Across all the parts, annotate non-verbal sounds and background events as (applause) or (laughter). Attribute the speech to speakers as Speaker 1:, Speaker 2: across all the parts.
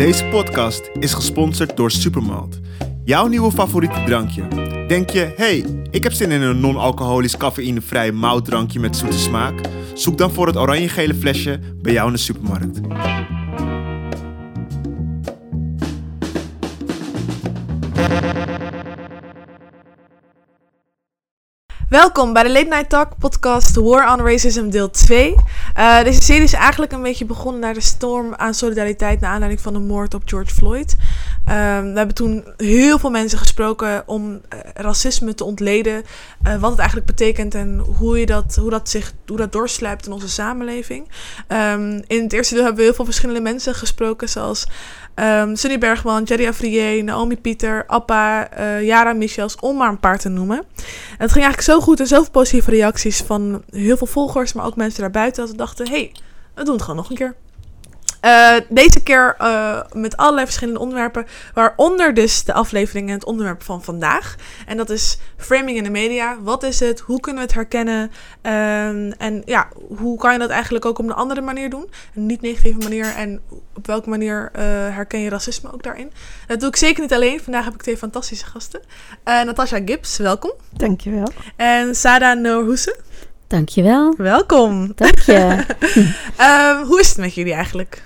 Speaker 1: Deze podcast is gesponsord door Supermalt. Jouw nieuwe favoriete drankje. Denk je, hey, ik heb zin in een non-alcoholisch cafeïnevrij moutdrankje met zoete smaak? Zoek dan voor het oranje-gele flesje bij jou in de supermarkt.
Speaker 2: Welkom bij de Late Night Talk podcast War on Racism deel 2. Uh, deze serie is eigenlijk een beetje begonnen naar de storm aan solidariteit naar aanleiding van de moord op George Floyd. Um, we hebben toen heel veel mensen gesproken om uh, racisme te ontleden, uh, wat het eigenlijk betekent en hoe, je dat, hoe, dat, zich, hoe dat doorsluipt in onze samenleving. Um, in het eerste deel hebben we heel veel verschillende mensen gesproken, zoals um, Sunny Bergman, Jerry Afrier, Naomi Pieter, Appa, uh, Yara Michels, om maar een paar te noemen. En het ging eigenlijk zo goed en zoveel positieve reacties van heel veel volgers, maar ook mensen daarbuiten, dat we dachten, hé, hey, we doen het gewoon nog een keer. Uh, deze keer uh, met allerlei verschillende onderwerpen, waaronder dus de aflevering en het onderwerp van vandaag. En dat is framing in de media. Wat is het? Hoe kunnen we het herkennen? Um, en ja, hoe kan je dat eigenlijk ook op een andere manier doen? Een niet negatieve manier. En op welke manier uh, herken je racisme ook daarin? Dat doe ik zeker niet alleen. Vandaag heb ik twee fantastische gasten. Natasha Gibbs, welkom.
Speaker 3: Dankjewel.
Speaker 2: En Sada Noorhoesen.
Speaker 4: Dankjewel.
Speaker 2: Welkom.
Speaker 4: Dank je.
Speaker 2: um, (laughs) hoe is het met jullie eigenlijk?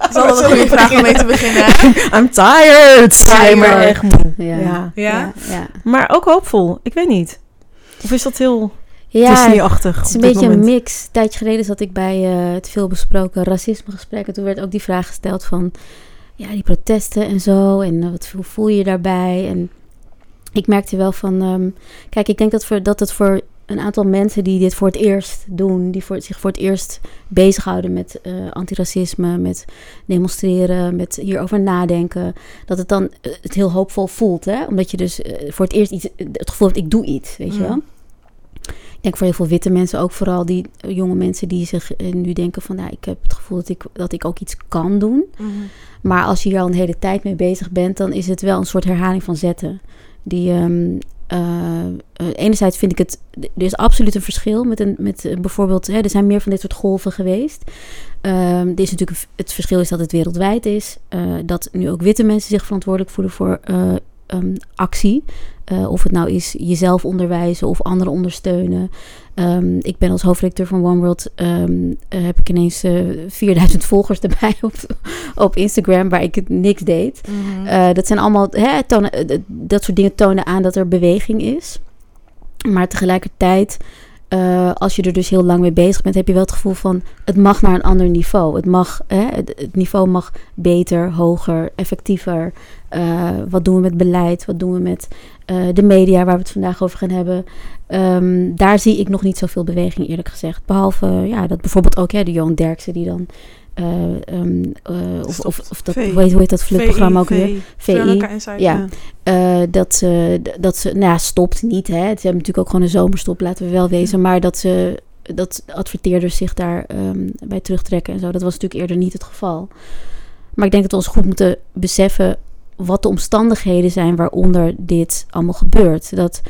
Speaker 2: Dat is altijd een goede vraag om mee te beginnen. (laughs)
Speaker 3: I'm tired.
Speaker 4: Tired.
Speaker 3: maar echt moe.
Speaker 4: Ja.
Speaker 3: Ja.
Speaker 2: Ja?
Speaker 4: ja.
Speaker 3: Maar ook hoopvol. Ik weet niet. Of is dat heel
Speaker 4: Ja,
Speaker 3: Disney-achtig
Speaker 4: het is een beetje
Speaker 3: moment?
Speaker 4: een mix. Een tijdje geleden zat ik bij eh, het veelbesproken racismegesprek. En toen werd ook die vraag gesteld van... Ja, die protesten en zo. En eh, wat, hoe voel je je daarbij? En ik merkte wel van... ehm, kijk, ik denk dat, voor, dat het voor een aantal mensen die dit voor het eerst doen... die voor, zich voor het eerst bezighouden met eh, antiracisme... met demonstreren, met hierover nadenken... dat het dan eh, het heel hoopvol voelt. Hè? Omdat je dus eh, voor het eerst iets, het gevoel hebt... ik doe iets, weet je wel? Ik denk voor heel veel witte mensen ook vooral die jonge mensen die zich nu denken van... Nou, ik heb het gevoel dat ik, dat ik ook iets kan doen.
Speaker 2: Mhm.
Speaker 4: Maar als je hier al een hele tijd mee bezig bent, dan is het wel een soort herhaling van zetten. Die, ehm, eh, eh, enerzijds vind ik het, er is absoluut een verschil met, een, met eh, bijvoorbeeld, hè, er zijn meer van dit soort golven geweest. Ehm, is natuurlijk, het verschil is dat het wereldwijd is. dat nu ook witte mensen zich verantwoordelijk voelen voor eh, ehm, actie. Eh, of het nou is jezelf onderwijzen of anderen ondersteunen. Ehm, ik ben als hoofdredacteur van One World, ehm, eh, heb ik ineens eh 4000 (laughs) volgers erbij (laughs) op, op Instagram, waar ik het niks deed.
Speaker 2: Mhm.
Speaker 4: Dat zijn allemaal, hè, tonen, dat soort dingen tonen aan dat er beweging is. Maar tegelijkertijd, eh, als je er dus heel lang mee bezig bent, heb je wel het gevoel van het mag naar een ander niveau. Het mag, hè, het, niveau mag beter, hoger, effectiever. Eh, wat doen we met beleid? Wat doen we met eh, de media, waar we het vandaag over gaan hebben? Ehm, daar zie ik nog niet zoveel beweging, eerlijk gezegd. Behalve ja, dat bijvoorbeeld ook hè, de Johan Derksen die dan. Eh, ehm, eh, of, of, of dat, hoe heet, hoe heet dat flutprogramma ook weer?
Speaker 3: VI.
Speaker 4: Ja. Eh, dat, ze, dat ze, nou ja, stopt niet. Hè. Ze hebben natuurlijk ook gewoon een zomerstop, laten we wel wezen. Maar dat ze, dat adverteerders zich daar ehm, bij terugtrekken en zo. Dat was natuurlijk eerder niet het geval. Maar ik denk dat we ons goed moeten beseffen wat de omstandigheden zijn waaronder dit allemaal gebeurt. Dat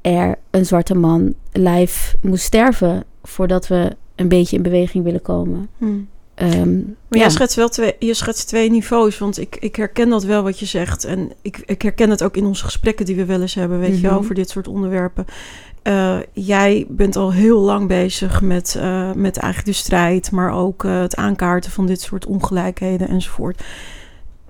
Speaker 4: er een zwarte man live moest sterven voordat we een beetje in beweging willen komen.
Speaker 3: Hm.
Speaker 4: Ehm,
Speaker 3: Maar
Speaker 4: ja.
Speaker 3: jij schetst wel twee, je schetst twee niveaus, want ik, ik herken dat wel wat je zegt. En ik, ik herken het ook in onze gesprekken die we wel eens hebben, weet je
Speaker 4: Mhm.
Speaker 3: over dit soort onderwerpen. Eh, jij bent al heel lang bezig met, eh, met eigenlijk de strijd, maar ook eh, het aankaarten van dit soort ongelijkheden enzovoort.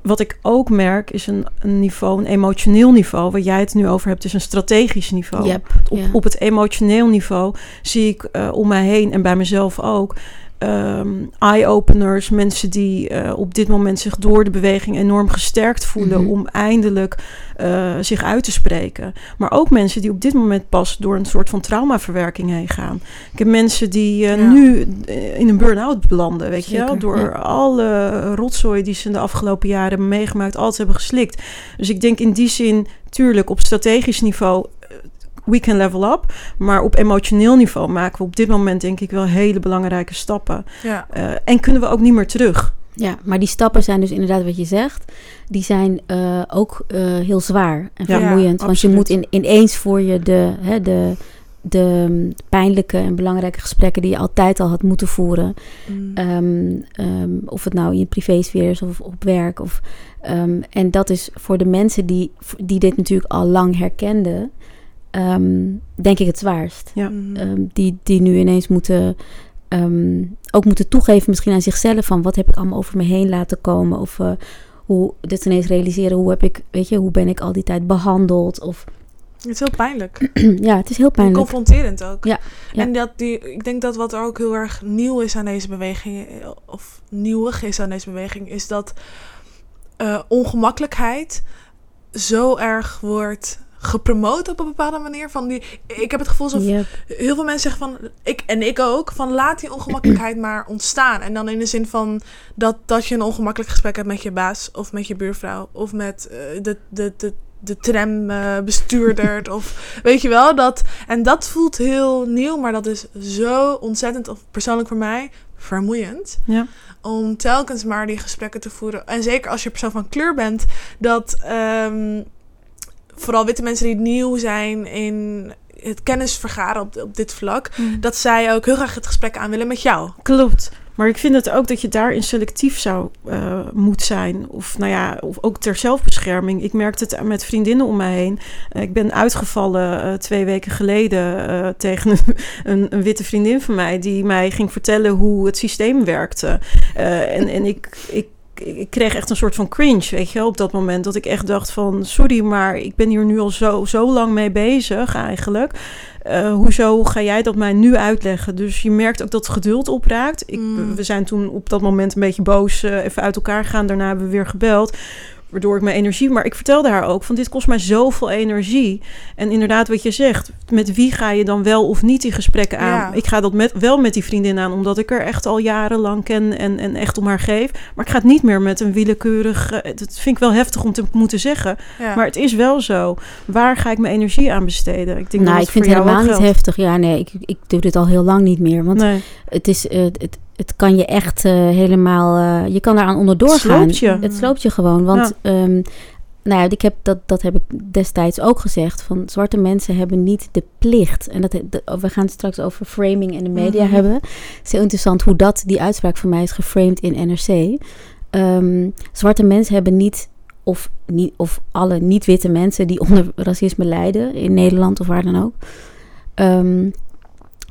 Speaker 3: Wat ik ook merk is een, een niveau, een emotioneel niveau, waar jij het nu over hebt, is een strategisch niveau.
Speaker 4: Yep,
Speaker 3: Op, op het emotioneel niveau zie ik eh, om mij heen en bij mezelf ook ehm, eye-openers, mensen die eh, op dit moment zich door de beweging enorm gesterkt voelen
Speaker 4: Mhm.
Speaker 3: om eindelijk eh, zich uit te spreken. Maar ook mensen die op dit moment pas door een soort van traumaverwerking heen gaan. Ik heb mensen die eh,
Speaker 2: Ja.
Speaker 3: nu in een burn-out belanden, weet je wel, door
Speaker 4: ja.
Speaker 3: alle rotzooi die ze in de afgelopen jaren hebben meegemaakt, altijd hebben geslikt. Dus ik denk in die zin, tuurlijk, op strategisch niveau we can level up. Maar op emotioneel niveau maken we op dit moment denk ik wel hele belangrijke stappen.
Speaker 2: Ja.
Speaker 3: Eh, en kunnen we ook niet meer terug.
Speaker 4: Ja, maar die stappen zijn dus inderdaad wat je zegt. Die zijn eh, ook eh, heel zwaar en
Speaker 3: Ja,
Speaker 4: vermoeiend. want je moet in, ineens voor je de, hè, de de pijnlijke en belangrijke gesprekken die je altijd al had moeten voeren.
Speaker 2: Mm.
Speaker 4: Ehm, ehm, of het nou in je privésfeer is of op werk. Of, ehm, en dat is voor de mensen die, die dit natuurlijk al lang herkenden, ehm, denk ik het zwaarst.
Speaker 3: Ja.
Speaker 2: Mhm.
Speaker 4: Ehm, die, die nu ineens moeten, ehm, ook moeten toegeven misschien aan zichzelf van wat heb ik allemaal over me heen laten komen. Of eh, hoe dit ineens realiseren, hoe heb ik, weet je, hoe ben ik al die tijd behandeld. Of
Speaker 2: Het is heel pijnlijk. (clears throat)
Speaker 4: ja, het is heel
Speaker 2: En
Speaker 4: pijnlijk.
Speaker 2: confronterend ook.
Speaker 4: Ja, ja.
Speaker 2: En dat die, ik denk dat wat er ook heel erg nieuw is aan deze beweging, eh, of nieuwig is aan deze beweging, is dat eh, ongemakkelijkheid zo erg wordt gepromoot op een bepaalde manier. Van die, ik heb het gevoel alsof
Speaker 4: Yep.
Speaker 2: heel veel mensen zeggen van, ik en ik ook, van laat die ongemakkelijkheid (clears throat) maar ontstaan. En dan in de zin van dat, dat je een ongemakkelijk gesprek hebt met je baas of met je buurvrouw of met eh, de, de, de, de trambestuurder (laughs) of weet je wel. Dat, en dat voelt heel nieuw, maar dat is zo ontzettend, of persoonlijk voor mij, vermoeiend.
Speaker 3: Ja.
Speaker 2: Om telkens maar die gesprekken te voeren. En zeker als je persoon van kleur bent, dat ehm, vooral witte mensen die nieuw zijn in het kennis vergaren op, op dit vlak, dat zij ook heel graag het gesprek aan willen met jou.
Speaker 3: Klopt. Maar ik vind het ook dat je daarin selectief zou uh, moet zijn. Of nou ja, of ook ter zelfbescherming. Ik merkte het met vriendinnen om mij heen. Uh, ik ben uitgevallen uh, twee weken geleden eh, tegen een, (laughs) een, een, witte vriendin van mij. Die mij ging vertellen hoe het systeem werkte. Eh, en, en ik. ik ik kreeg echt een soort van cringe, weet je, op dat moment. Dat ik echt dacht van, sorry, maar ik ben hier nu al zo, zo lang mee bezig eigenlijk. Uh, hoezo ga jij dat mij nu uitleggen? Dus je merkt ook dat het geduld opraakt. Ik, mm. We zijn toen op dat moment een beetje boos uh, even uit elkaar gegaan. Daarna hebben we weer gebeld. Waardoor ik mijn energie... Maar ik vertelde haar ook van dit kost mij zoveel energie. En inderdaad wat je zegt. Met wie ga je dan wel of niet die gesprekken aan? Ja. Ik ga dat met, wel met die vriendin aan. Omdat ik er echt al jarenlang ken en, en echt om haar geef. Maar ik ga het niet meer met een willekeurig... Dat vind ik wel heftig om te moeten zeggen. Ja. Maar het is wel zo. Waar ga ik mijn energie aan besteden?
Speaker 4: Ik denk nou, dat ik vind het helemaal niet heftig. Ja, nee, ik, ik doe dit al heel lang niet meer. Want nee. het is... Uh, het, het kan je echt uh, helemaal... Uh, je kan daaraan onderdoor
Speaker 3: het
Speaker 4: gaan.
Speaker 3: Je.
Speaker 4: Het sloopt je gewoon. Want ja. um, nou ja, ik heb dat, dat heb ik destijds ook gezegd. Van zwarte mensen hebben niet de plicht. En dat, de, we gaan het straks over framing en de media mm-hmm. hebben. Het is heel interessant hoe dat, die uitspraak van mij is geframed in NRC. Um, zwarte mensen hebben niet of, niet, of alle niet-witte mensen die onder racisme lijden in Nederland of waar dan ook. Um,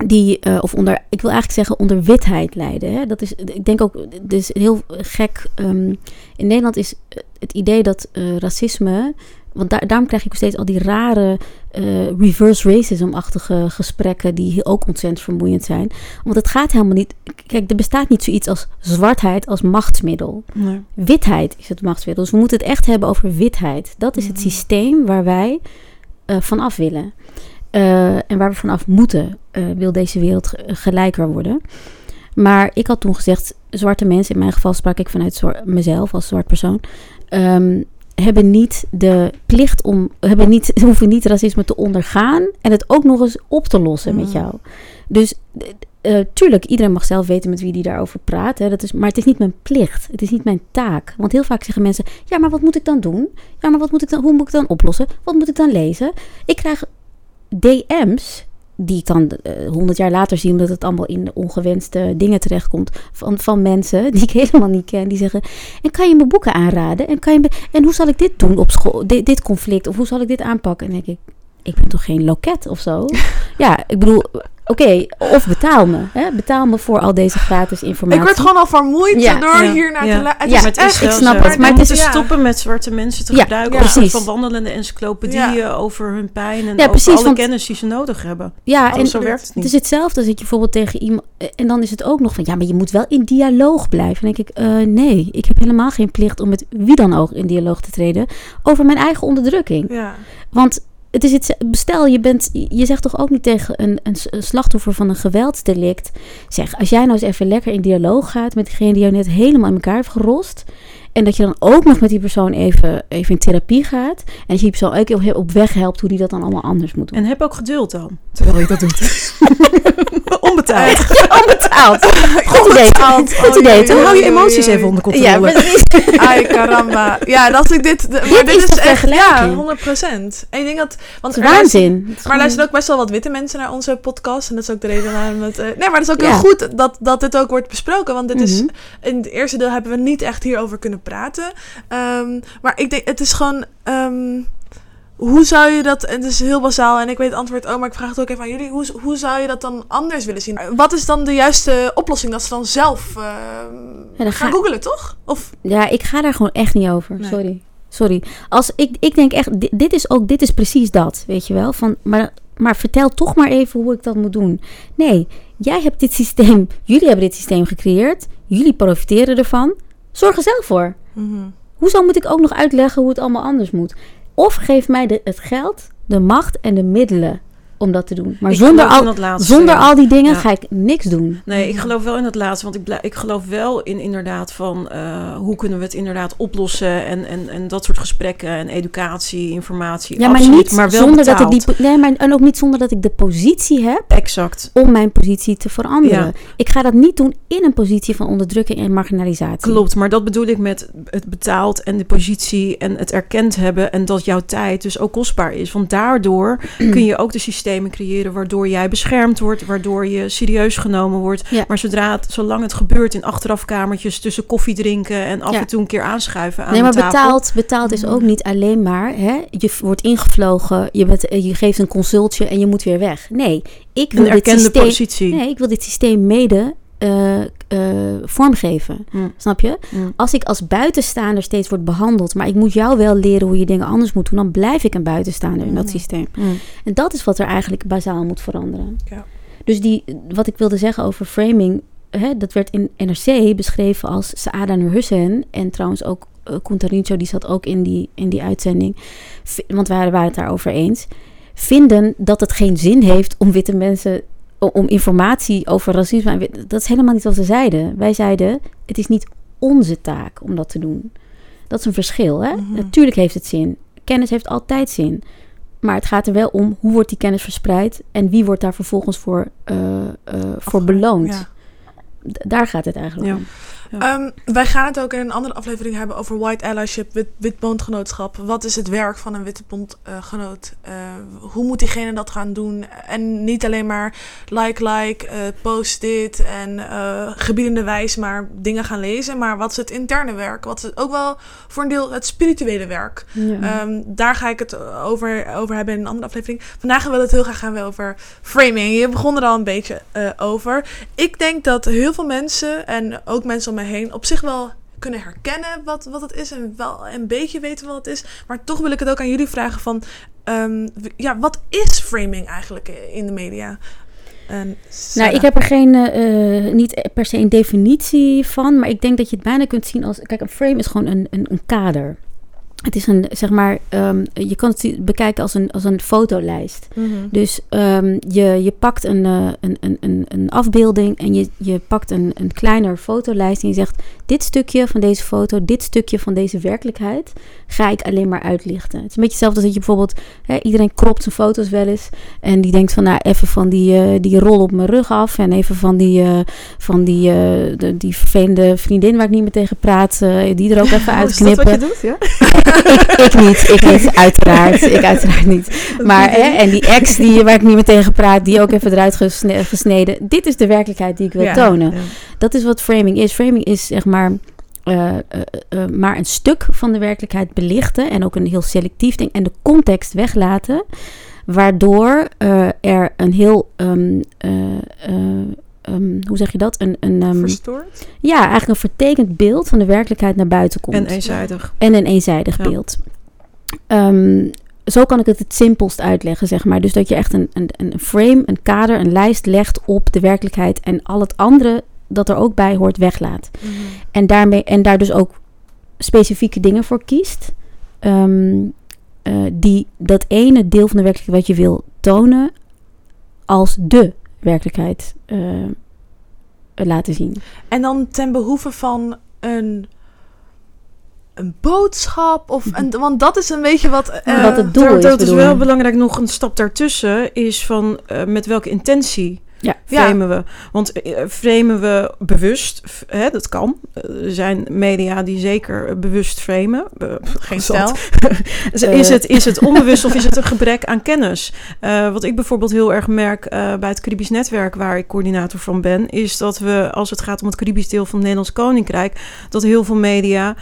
Speaker 4: die, uh, of onder, ik wil eigenlijk zeggen, onder witheid lijden. Hè? Dat is, ik denk ook, dus heel gek. Um, in Nederland is het idee dat uh, racisme. Want daar, daarom krijg ook steeds al die rare uh, reverse racism-achtige gesprekken, die ook ontzettend vermoeiend zijn. Want het gaat helemaal niet. Kijk, er bestaat niet zoiets als zwartheid als machtsmiddel.
Speaker 3: Nee.
Speaker 4: Witheid is het machtsmiddel. Dus we moeten het echt hebben over witheid. Dat is het
Speaker 3: Mhm.
Speaker 4: systeem waar wij vanaf willen. Uh, en waar we vanaf moeten, uh, wil deze wereld ge gelijker worden. Maar ik had toen gezegd, zwarte mensen, in mijn geval sprak ik vanuit mezelf als zwart persoon, um, hebben niet de plicht om, hebben niet, (laughs) hoeven niet racisme te ondergaan en het ook nog eens op te lossen mm. met jou. Dus uh, tuurlijk, iedereen mag zelf weten met wie die daarover praat. Hè, dat is, maar het is niet mijn plicht. Het is niet mijn taak. Want heel vaak zeggen mensen: Ja, maar wat moet ik dan doen? Ja, maar wat moet ik dan, hoe moet ik dan oplossen? Wat moet ik dan lezen? Ik krijg DM's, die ik dan honderd uh, jaar later zie, omdat het allemaal in ongewenste dingen terechtkomt, van, van mensen die ik (laughs) helemaal niet ken, die zeggen: En kan je me boeken aanraden? En, kan je me, en hoe zal ik dit doen op school, dit, dit conflict? Of hoe zal ik dit aanpakken? En denk ik: Ik ben toch geen loket of zo? (laughs) ja, ik bedoel. Oké, okay, of betaal me. Hè? Betaal me voor al deze gratis informatie.
Speaker 2: Ik word gewoon al vermoeid ja, door ja, hier naar
Speaker 3: ja.
Speaker 2: te luisteren.
Speaker 3: Ja, het is echt, ik snap het. Maar het is stoppen met zwarte mensen te gebruiken.
Speaker 4: Ja, precies.
Speaker 3: Van wandelende encyclopedieën over hun pijn en
Speaker 4: ja,
Speaker 3: over
Speaker 4: precies,
Speaker 3: alle
Speaker 4: want,
Speaker 3: kennis die ze nodig hebben.
Speaker 4: Ja,
Speaker 3: en zo werkt het niet.
Speaker 4: Het is hetzelfde als dat je bijvoorbeeld tegen iemand... En dan is het ook nog van... Ja, maar je moet wel in dialoog blijven. Dan denk ik, uh, nee, ik heb helemaal geen plicht om met wie dan ook in dialoog te treden... over mijn eigen onderdrukking.
Speaker 2: Ja.
Speaker 4: Want het is het, stel, je, bent, je zegt toch ook niet tegen een, een, slachtoffer van een geweldsdelict. Zeg, als jij nou eens even lekker in dialoog gaat met degene die jou net helemaal in elkaar heeft gerost. En dat je dan ook nog met die persoon even, even in therapie gaat. En dat je die persoon ook heel op weg helpt hoe die dat dan allemaal anders moet doen.
Speaker 3: En heb ook geduld dan, terwijl je dat doet. (laughs) Onbetaald. (laughs)
Speaker 4: Onbetaald. (laughs) Goed idee.
Speaker 2: Onbetaald.
Speaker 4: Goed idee.
Speaker 3: Dan hou je emoties even onder controle.
Speaker 4: Ja, precies.
Speaker 2: Ai, caramba. Ja, als ik dit... Maar dit,
Speaker 4: is
Speaker 2: echt... Ja,
Speaker 4: vergelijking.
Speaker 2: 100 procent. En ik denk dat... Want
Speaker 4: Het is
Speaker 2: er
Speaker 4: waanzin.
Speaker 2: luisteren- Maar er luisteren ook best wel wat witte mensen naar onze podcast. En dat is ook de reden waarom het... eh, nee, maar dat is ook
Speaker 4: Ja.
Speaker 2: heel goed dat, dat dit ook wordt besproken. Want dit is...
Speaker 4: Mhm.
Speaker 2: In het eerste deel hebben we niet echt hierover kunnen praten. Ehm, maar ik denk, het is gewoon... ehm, hoe zou je dat... Het is heel bazaal en ik weet het antwoord ook, maar ik vraag het ook even aan jullie. Hoe, hoe zou je dat dan anders willen zien? Wat is dan de juiste oplossing? Dat ze dan zelf ehm,
Speaker 4: dan
Speaker 2: gaan
Speaker 4: ga-
Speaker 2: googelen, toch? Of...
Speaker 4: Ja, ik ga daar gewoon echt niet over.
Speaker 2: Nee.
Speaker 4: Sorry. Sorry. Als ik, ik denk echt, di- dit is ook, dit is precies dat, weet je wel. Van, maar, maar vertel toch maar even hoe ik dat moet doen. Nee, jij hebt dit systeem, jullie hebben dit systeem gecreëerd. Jullie profiteren ervan. Zorg er zelf voor. Hoezo moet ik ook nog uitleggen hoe het allemaal anders moet? Of geef mij de, het geld, de macht en de middelen om dat te doen. Maar
Speaker 3: Ik
Speaker 4: zonder, al,
Speaker 3: dat laatste,
Speaker 4: zonder al die dingen
Speaker 3: Ja.
Speaker 4: ga ik niks doen.
Speaker 3: Nee, ik geloof wel in het laatste. Want ik, ik geloof wel in inderdaad van eh, hoe kunnen we het inderdaad oplossen. En, en, en dat soort gesprekken en educatie, informatie.
Speaker 4: Ja, maar
Speaker 3: absoluut,
Speaker 4: niet
Speaker 3: maar wel
Speaker 4: zonder dat ik
Speaker 3: betaald.
Speaker 4: die. po- Nee, maar en ook niet zonder dat ik de positie heb
Speaker 3: Exact.
Speaker 4: om mijn positie te veranderen.
Speaker 3: Ja.
Speaker 4: Ik ga dat niet doen in een positie van onderdrukking en marginalisatie.
Speaker 3: Klopt, maar dat bedoel ik met het betaald en de positie en het erkend hebben en dat jouw tijd dus ook kostbaar is. Want daardoor (clears throat) kun je ook de systemen creëren waardoor jij beschermd wordt, waardoor je serieus genomen wordt.
Speaker 4: Ja.
Speaker 3: Maar zodra het, zolang het gebeurt in achterafkamertjes tussen koffie drinken en af
Speaker 4: Ja.
Speaker 3: en toe een keer aanschuiven aan
Speaker 4: Nee, maar
Speaker 3: de tafel.
Speaker 4: betaald, betaald is ook niet alleen maar. Hè, je wordt ingevlogen, je, bent, eh, je geeft een consultje en je moet weer weg. Nee, ik wil
Speaker 3: Een
Speaker 4: dit systeem.
Speaker 3: positie.
Speaker 4: Nee, ik wil dit systeem mede eh, eh, vormgeven.
Speaker 3: Hm,
Speaker 4: Snap je?
Speaker 3: hm.
Speaker 4: Als ik als buitenstaander steeds word behandeld, maar ik moet jou wel leren hoe je dingen anders moet doen, dan blijf ik een buitenstaander in dat
Speaker 2: Mhm.
Speaker 4: systeem. En dat is wat er eigenlijk bazaal moet veranderen.
Speaker 2: Ja.
Speaker 4: Dus die, wat ik wilde zeggen over framing, hè, dat werd in NRC beschreven als Saada Nurhussein. En trouwens ook uh, Kuntarincho, die zat ook in die, in die uitzending. Want we waren het daarover eens. Vinden dat het geen zin heeft om witte mensen, om informatie over racisme. Dat is helemaal niet wat ze zeiden. Wij zeiden, het is niet onze taak om dat te doen. Dat is een verschil. Hè?
Speaker 2: Mhm.
Speaker 4: Natuurlijk heeft het zin. Kennis heeft altijd zin. Maar het gaat er wel om hoe wordt die kennis verspreid en wie wordt daar vervolgens voor, eh, eh, voor beloond.
Speaker 2: Ja.
Speaker 4: Daar gaat het eigenlijk
Speaker 3: Ja.
Speaker 4: om.
Speaker 2: Ehm, wij gaan het ook in een andere aflevering hebben over white allyship, wit, bondgenootschap. Wat is het werk van een witte bondgenoot? Eh, hoe moet diegene dat gaan doen? En niet alleen maar like, like, eh, post dit en eh gebiedende wijs maar dingen gaan lezen. Maar wat is het interne werk? Wat is het ook wel voor een deel het spirituele werk? Ehm, daar ga ik het over, over hebben in een andere aflevering. Vandaag willen we het heel graag gaan over framing. Je begon er al een beetje over. Ik denk dat heel veel mensen en ook mensen om me heen op zich wel kunnen herkennen wat, wat het is en wel een beetje weten wat het is. Maar toch wil ik het ook aan jullie vragen van, ehm, ja, wat is framing eigenlijk in de media? En
Speaker 4: Nou, ik heb er geen, eh, niet per se een definitie van, maar ik denk dat je het bijna kunt zien als, kijk, een frame is gewoon een, een, een kader. Het is een, zeg maar, ehm, je kan het bekijken als een, als een fotolijst.
Speaker 2: Mhm.
Speaker 4: Dus ehm, je, je pakt een, eh, een, een, een, een afbeelding en je, je pakt een, een kleiner fotolijst en je zegt: Dit stukje van deze foto, dit stukje van deze werkelijkheid ga ik alleen maar uitlichten. Het is een beetje hetzelfde als dat je bijvoorbeeld, hè, iedereen kropt zijn foto's wel eens en die denkt van, nou, even van die, eh, die rol op mijn rug af en even van die, eh, van die, de, die vervelende vriendin waar ik niet meer tegen praat, die er ook even (laughs)
Speaker 3: Oh, is dat
Speaker 4: uitknippen.
Speaker 3: wat je doet? Ja? (laughs) (laughs)
Speaker 4: ik, niet, ik niet, uiteraard. Ik uiteraard niet. Maar, hè, en die ex die, waar ik niet meer tegen praat, die ook even eruit gesne- gesneden. Dit is de werkelijkheid die ik wil
Speaker 2: Ja.
Speaker 4: tonen.
Speaker 3: Ja.
Speaker 4: Dat is wat framing is. Framing is zeg maar, eh, maar een stuk van de werkelijkheid belichten. En ook een heel selectief ding. En de context weglaten. Waardoor er een heel... ehm, eh, eh, ehm, hoe zeg je dat? Een, een, ehm,
Speaker 2: Verstoord?
Speaker 4: ja, eigenlijk een vertekend beeld van de werkelijkheid naar buiten komt.
Speaker 3: En eenzijdig.
Speaker 4: En een eenzijdig
Speaker 3: Ja.
Speaker 4: beeld. Ehm, zo kan ik het het simpelst uitleggen, zeg maar. Dus dat je echt een, een, een frame, een kader, een lijst legt op de werkelijkheid en al het andere dat er ook bij hoort weglaat. En, daarmee, en daar dus ook specifieke dingen voor kiest. eh, die dat ene deel van de werkelijkheid wat je wil tonen als de werkelijkheid eh, laten zien.
Speaker 2: En dan ten behoeve van een een boodschap? Of een, want dat is een beetje wat... eh,
Speaker 4: Wat het doel
Speaker 3: dat,
Speaker 4: is,
Speaker 3: dat is wel belangrijk. Nog een stap daartussen is van eh, met welke intentie
Speaker 4: Ja.
Speaker 3: framen we. Want eh, framen we bewust, hè, dat kan. Er zijn media die zeker eh, bewust framen. Eh,
Speaker 2: Geen stijl. (laughs)
Speaker 3: Is, het, is het onbewust of is het een gebrek aan kennis? Wat ik bijvoorbeeld heel erg merk bij het Caribisch Netwerk, waar ik coördinator van ben, is dat we, als het gaat om het Caribisch deel van het Nederlands Koninkrijk, dat heel veel media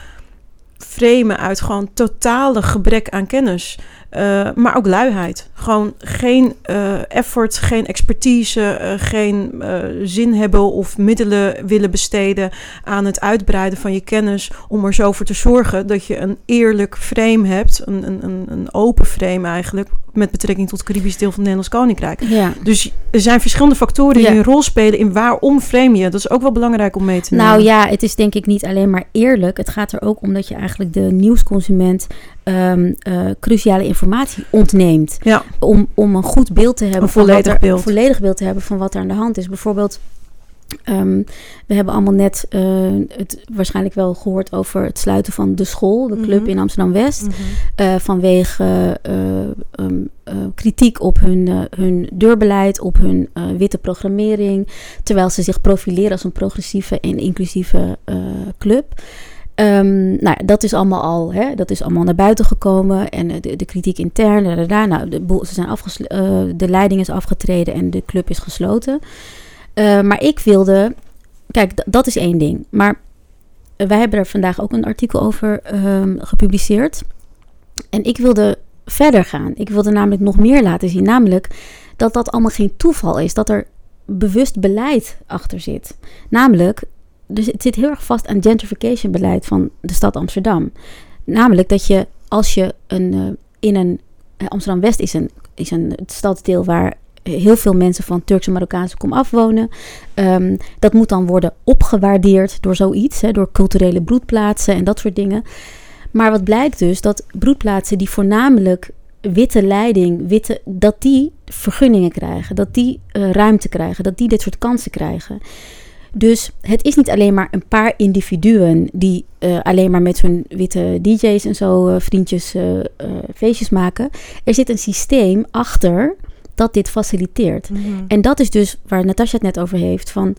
Speaker 3: framen uit gewoon totale gebrek aan kennis. Eh, maar ook luiheid. Gewoon geen eh, effort, geen expertise, eh, geen zin hebben of middelen willen besteden aan het uitbreiden van je kennis. Om er zo voor te zorgen dat je een eerlijk frame hebt, een, een, een, open frame eigenlijk, met betrekking tot het Caribisch deel van het Nederlands Koninkrijk.
Speaker 4: Ja.
Speaker 3: Dus er zijn verschillende factoren
Speaker 4: Ja.
Speaker 3: die een rol spelen in waarom frame je. Dat is ook wel belangrijk om mee te nemen.
Speaker 4: Nou ja, het is denk ik niet alleen maar eerlijk. Het gaat er ook om dat je eigenlijk de nieuwsconsument eh, cruciale informatie ontneemt.
Speaker 3: Ja.
Speaker 4: Om, om een goed beeld te hebben.
Speaker 3: Een
Speaker 4: van wat
Speaker 3: volledig
Speaker 4: er-
Speaker 3: beeld.
Speaker 4: Volledig beeld te hebben van wat er aan de hand is. Bijvoorbeeld, ehm, we hebben allemaal net eh, het waarschijnlijk wel gehoord over het sluiten van de school, de club
Speaker 2: Mhm.
Speaker 4: in Amsterdam-West.
Speaker 2: Mhm.
Speaker 4: eh, vanwege eh, ehm, eh, kritiek op hun, hun deurbeleid, op hun witte programmering, terwijl ze zich profileren als een progressieve en inclusieve club. Ehm, nou, dat is allemaal al, hè, dat is allemaal naar buiten gekomen en eh, de, de kritiek intern, nou, de, ze zijn eh, de leiding is afgetreden en de club is gesloten. Eh, maar ik wilde, kijk, dat is één ding. Maar wij hebben er vandaag ook een artikel over ehm, gepubliceerd. En ik wilde verder gaan. Ik wilde namelijk nog meer laten zien. Namelijk dat dat allemaal geen toeval is. Dat er bewust beleid achter zit. Namelijk, dus het zit heel erg vast aan gentrification beleid van de stad Amsterdam. Namelijk dat je als je een, eh, in een... eh, Amsterdam-West is een, is een stadsdeel waar heel veel mensen van Turkse Marokkaanse kom afwonen. Ehm, dat moet dan worden opgewaardeerd door zoiets, hè, door culturele broedplaatsen en dat soort dingen. Maar wat blijkt dus, dat broedplaatsen die voornamelijk witte leiding, witte, dat die vergunningen krijgen, dat die eh, ruimte krijgen, dat die dit soort kansen krijgen. Dus het is niet alleen maar een paar individuen die eh, alleen maar met hun witte DJ's en zo eh, vriendjes eh, feestjes maken. Er zit een systeem achter dat dit faciliteert.
Speaker 2: Mhm.
Speaker 4: En dat is dus waar Natasja het net over heeft. Van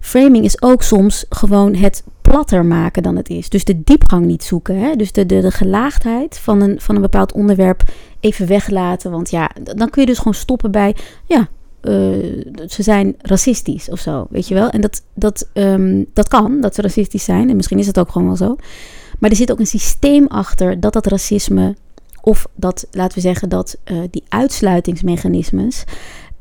Speaker 4: framing is ook soms gewoon het platter maken dan het is. Dus de diepgang niet zoeken. Hè? Dus de, de, de gelaagdheid van een, van een bepaald onderwerp even weglaten. Want ja, dan kun je dus gewoon stoppen bij. Ja, ze zijn racistisch of zo. Weet je wel? En dat, dat, ehm, dat kan, dat ze racistisch zijn. En misschien is het ook gewoon wel zo. Maar er zit ook een systeem achter dat dat racisme. Of dat, laten we zeggen, dat eh, die uitsluitingsmechanismes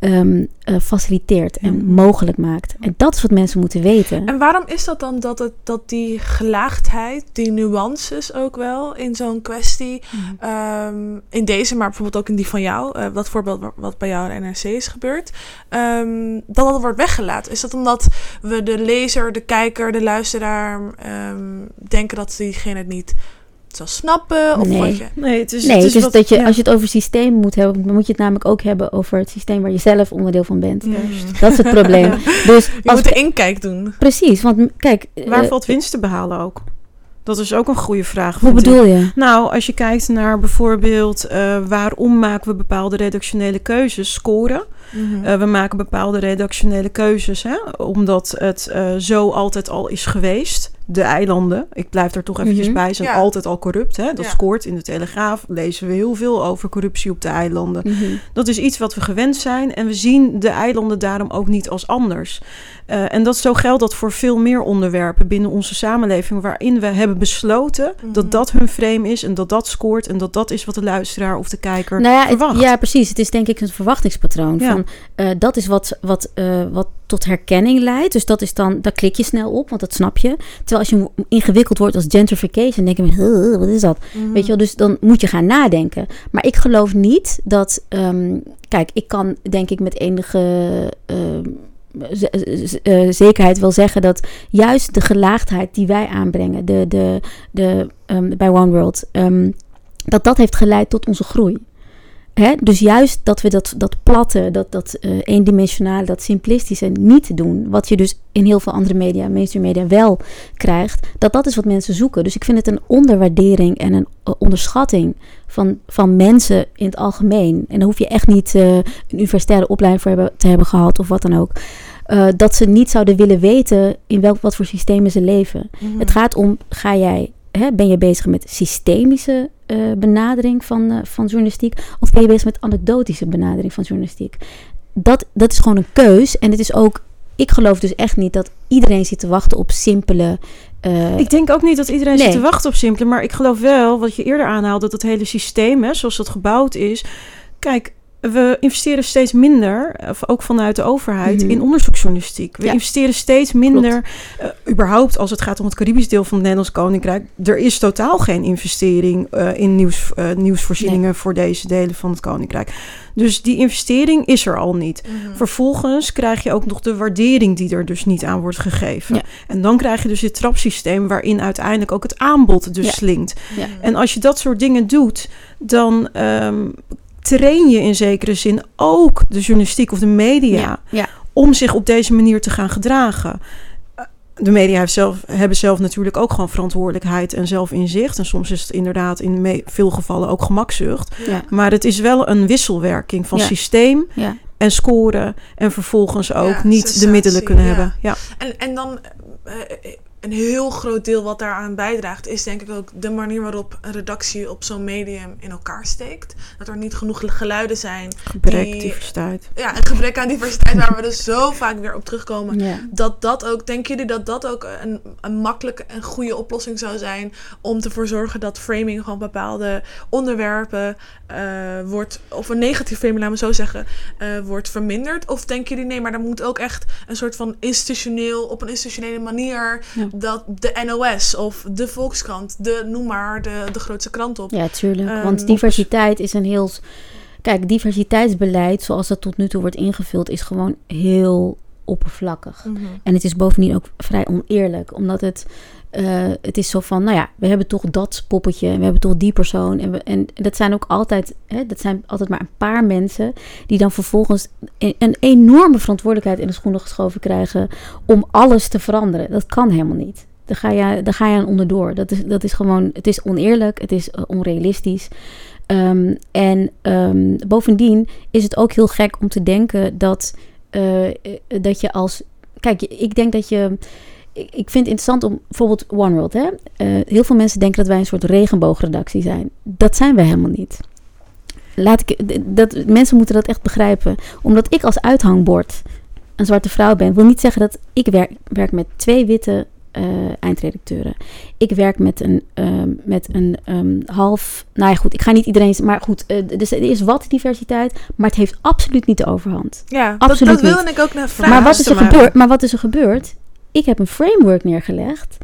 Speaker 4: ehm, eh, faciliteert en
Speaker 2: Ja.
Speaker 4: mogelijk maakt. En dat is wat mensen moeten weten.
Speaker 2: En waarom is dat dan dat, het, dat die gelaagdheid, die nuances ook wel in zo'n kwestie, ehm, in deze, maar bijvoorbeeld ook in die van jou, eh, dat voorbeeld wa- wat bij jou in NRC is gebeurd, ehm, dat dat wordt weggelaten? Is dat omdat we de lezer, de kijker, de luisteraar denken dat diegene het niet zal snappen? Of
Speaker 4: Nee.
Speaker 2: wat je...
Speaker 3: Nee, het is,
Speaker 4: Nee,
Speaker 3: het
Speaker 4: het
Speaker 3: is wat-
Speaker 4: dat je,
Speaker 3: ja.
Speaker 4: als je het over systeem moet hebben, dan moet je het namelijk ook hebben over het systeem waar je zelf onderdeel van bent. Dat is het probleem. (laughs) Dus
Speaker 2: Je
Speaker 4: als
Speaker 2: moet de inkijk doen.
Speaker 4: precies, want kijk,
Speaker 3: Waar
Speaker 4: eh,
Speaker 3: valt winst te behalen ook? Dat is ook een goede vraag.
Speaker 4: hoe
Speaker 3: ik.
Speaker 4: bedoel je?
Speaker 3: Nou, als je kijkt naar bijvoorbeeld eh, waarom maken we bepaalde redactionele keuzes, scoren.
Speaker 2: Mhm.
Speaker 3: Eh, we maken bepaalde redactionele keuzes, hè, omdat het eh, zo altijd al is geweest. De eilanden, ik blijf er toch eventjes
Speaker 4: Mhm.
Speaker 3: bij, zijn
Speaker 2: Ja.
Speaker 3: altijd al corrupt. Hè? Dat
Speaker 2: Ja.
Speaker 3: scoort in de Telegraaf. Lezen we heel veel over corruptie op de eilanden.
Speaker 4: Mhm.
Speaker 3: Dat is iets wat we gewend zijn en we zien de eilanden daarom ook niet als anders. Eh, en dat zo geldt dat voor veel meer onderwerpen binnen onze samenleving, waarin we hebben besloten dat dat hun frame is en dat dat scoort en dat dat is wat de luisteraar of de kijker
Speaker 4: Nou ja, het-
Speaker 3: verwacht.
Speaker 4: ja, precies. Het is denk ik een verwachtingspatroon.
Speaker 3: Ja.
Speaker 4: Eh, dat is wat, wat, eh, wat tot herkenning leidt. Dus dat is dan, daar klik je snel op, want dat snap je. Terwijl als je ingewikkeld wordt als gentrification, denk je, "Huh, wat is dat?
Speaker 2: Mhm.
Speaker 4: Weet je wel, dus dan moet je gaan nadenken. Maar ik geloof niet dat. ehm, kijk, ik kan denk ik met enige ehm, eh, zekerheid wel zeggen dat juist de gelaagdheid die wij aanbrengen, de, de, de, ehm, bij One World, dat dat heeft geleid tot onze groei. Hè? Dus juist dat we dat, dat platte, dat, dat uh, eendimensionale, dat simplistische niet doen. Wat je dus in heel veel andere media, mainstream media, wel krijgt. Dat dat is wat mensen zoeken. Dus ik vind het een onderwaardering en een uh, onderschatting van, van mensen in het algemeen. En dan hoef je echt niet uh, een universitaire opleiding voor hebben, te hebben gehad of wat dan ook. Dat ze niet zouden willen weten in welk wat voor systemen ze leven. Mm-hmm. Het gaat om, ga jij, hè, ben je bezig met systemische uh, benadering van, uh, van journalistiek? Of ben je bezig met anekdotische benadering van journalistiek? Dat, dat is gewoon een keus. En het is ook, ik geloof dus echt niet dat iedereen zit te wachten op simpele
Speaker 3: uh, ik denk ook niet dat iedereen nee. zit te wachten op simpele. Maar ik geloof wel, wat je eerder aanhaalde, dat het hele systeem, hè, zoals dat gebouwd is. Kijk, we investeren steeds minder, ook vanuit de overheid, mm-hmm. in onderzoeksjournalistiek. We ja. investeren steeds minder, uh, überhaupt als het gaat om het Caribisch deel van het Nederlands Koninkrijk. Er is totaal geen investering uh, in nieuws, uh, nieuwsvoorzieningen nee. voor deze delen van het Koninkrijk. Dus die investering is er al niet. Mm-hmm. Vervolgens krijg je ook nog de waardering die er dus niet aan wordt gegeven. Ja. En dan krijg je dus dit trapsysteem waarin uiteindelijk ook het aanbod dus ja. slinkt. En als je dat soort dingen doet, dan um, train je in zekere zin ook de journalistiek of de media
Speaker 4: ja, ja.
Speaker 3: om zich op deze manier te gaan gedragen. De media heeft zelf, hebben zelf natuurlijk ook gewoon verantwoordelijkheid en zelfinzicht. En soms is het inderdaad in veel gevallen ook gemakzucht.
Speaker 4: Ja.
Speaker 3: Maar het is wel een wisselwerking van systeem en scoren. En vervolgens ook niet de middelen kunnen hebben. Ja.
Speaker 2: En, en dan uh, een heel groot deel wat daaraan bijdraagt, is denk ik ook de manier waarop een redactie op zo'n medium in elkaar steekt. Dat er niet genoeg geluiden zijn.
Speaker 3: Gebrek die, diversiteit.
Speaker 2: Ja, een gebrek aan diversiteit waar we dus zo vaak weer op terugkomen. Dat dat ook, denken jullie dat dat ook een, een makkelijke en goede oplossing zou zijn om ervoor zorgen dat framing van bepaalde onderwerpen uh, wordt, of een negatief framing, laten we zo zeggen, uh, wordt verminderd? Of denken jullie nee, maar er moet ook echt een soort van institutioneel, op een institutionele manier. Ja dat de NOS of de Volkskrant, de, noem maar, de, de grootste krant op.
Speaker 4: Ja, tuurlijk. Um, want diversiteit is een heel... Kijk, diversiteitsbeleid, zoals dat tot nu toe wordt ingevuld, is gewoon heel oppervlakkig.
Speaker 2: Mm-hmm.
Speaker 4: En het is bovendien ook vrij oneerlijk, omdat het... Uh, het is zo van, nou ja, we hebben toch dat poppetje en we hebben toch die persoon. En, we, en dat zijn ook altijd, hè, dat zijn altijd maar een paar mensen die dan vervolgens een, een, enorme verantwoordelijkheid in de schoenen geschoven krijgen om alles te veranderen. Dat kan helemaal niet. Daar ga je, daar ga je aan onderdoor. Dat is, dat is gewoon, het is oneerlijk, het is uh, onrealistisch. Um, en um, bovendien is het ook heel gek om te denken dat, dat je als. Kijk, ik denk dat je ik vind het interessant om bijvoorbeeld One World. Hè? Uh, heel veel mensen denken dat wij een soort regenboogredactie zijn. Dat zijn we helemaal niet. Laat ik, dat, mensen moeten dat echt begrijpen. Omdat ik als uithangbord een zwarte vrouw ben, wil niet zeggen dat ik werk, werk met twee witte uh, eindredacteuren. Ik werk met een, um, met een um, half. Nou ja, goed, ik ga niet iedereen. Maar goed, uh, dus er is wat diversiteit, maar het heeft absoluut niet de overhand.
Speaker 2: Ja, absoluut dat, dat wilde ik ook naar vragen.
Speaker 4: Maar wat, is er gebeurd, maar wat is er gebeurd? Ik heb een framework neergelegd.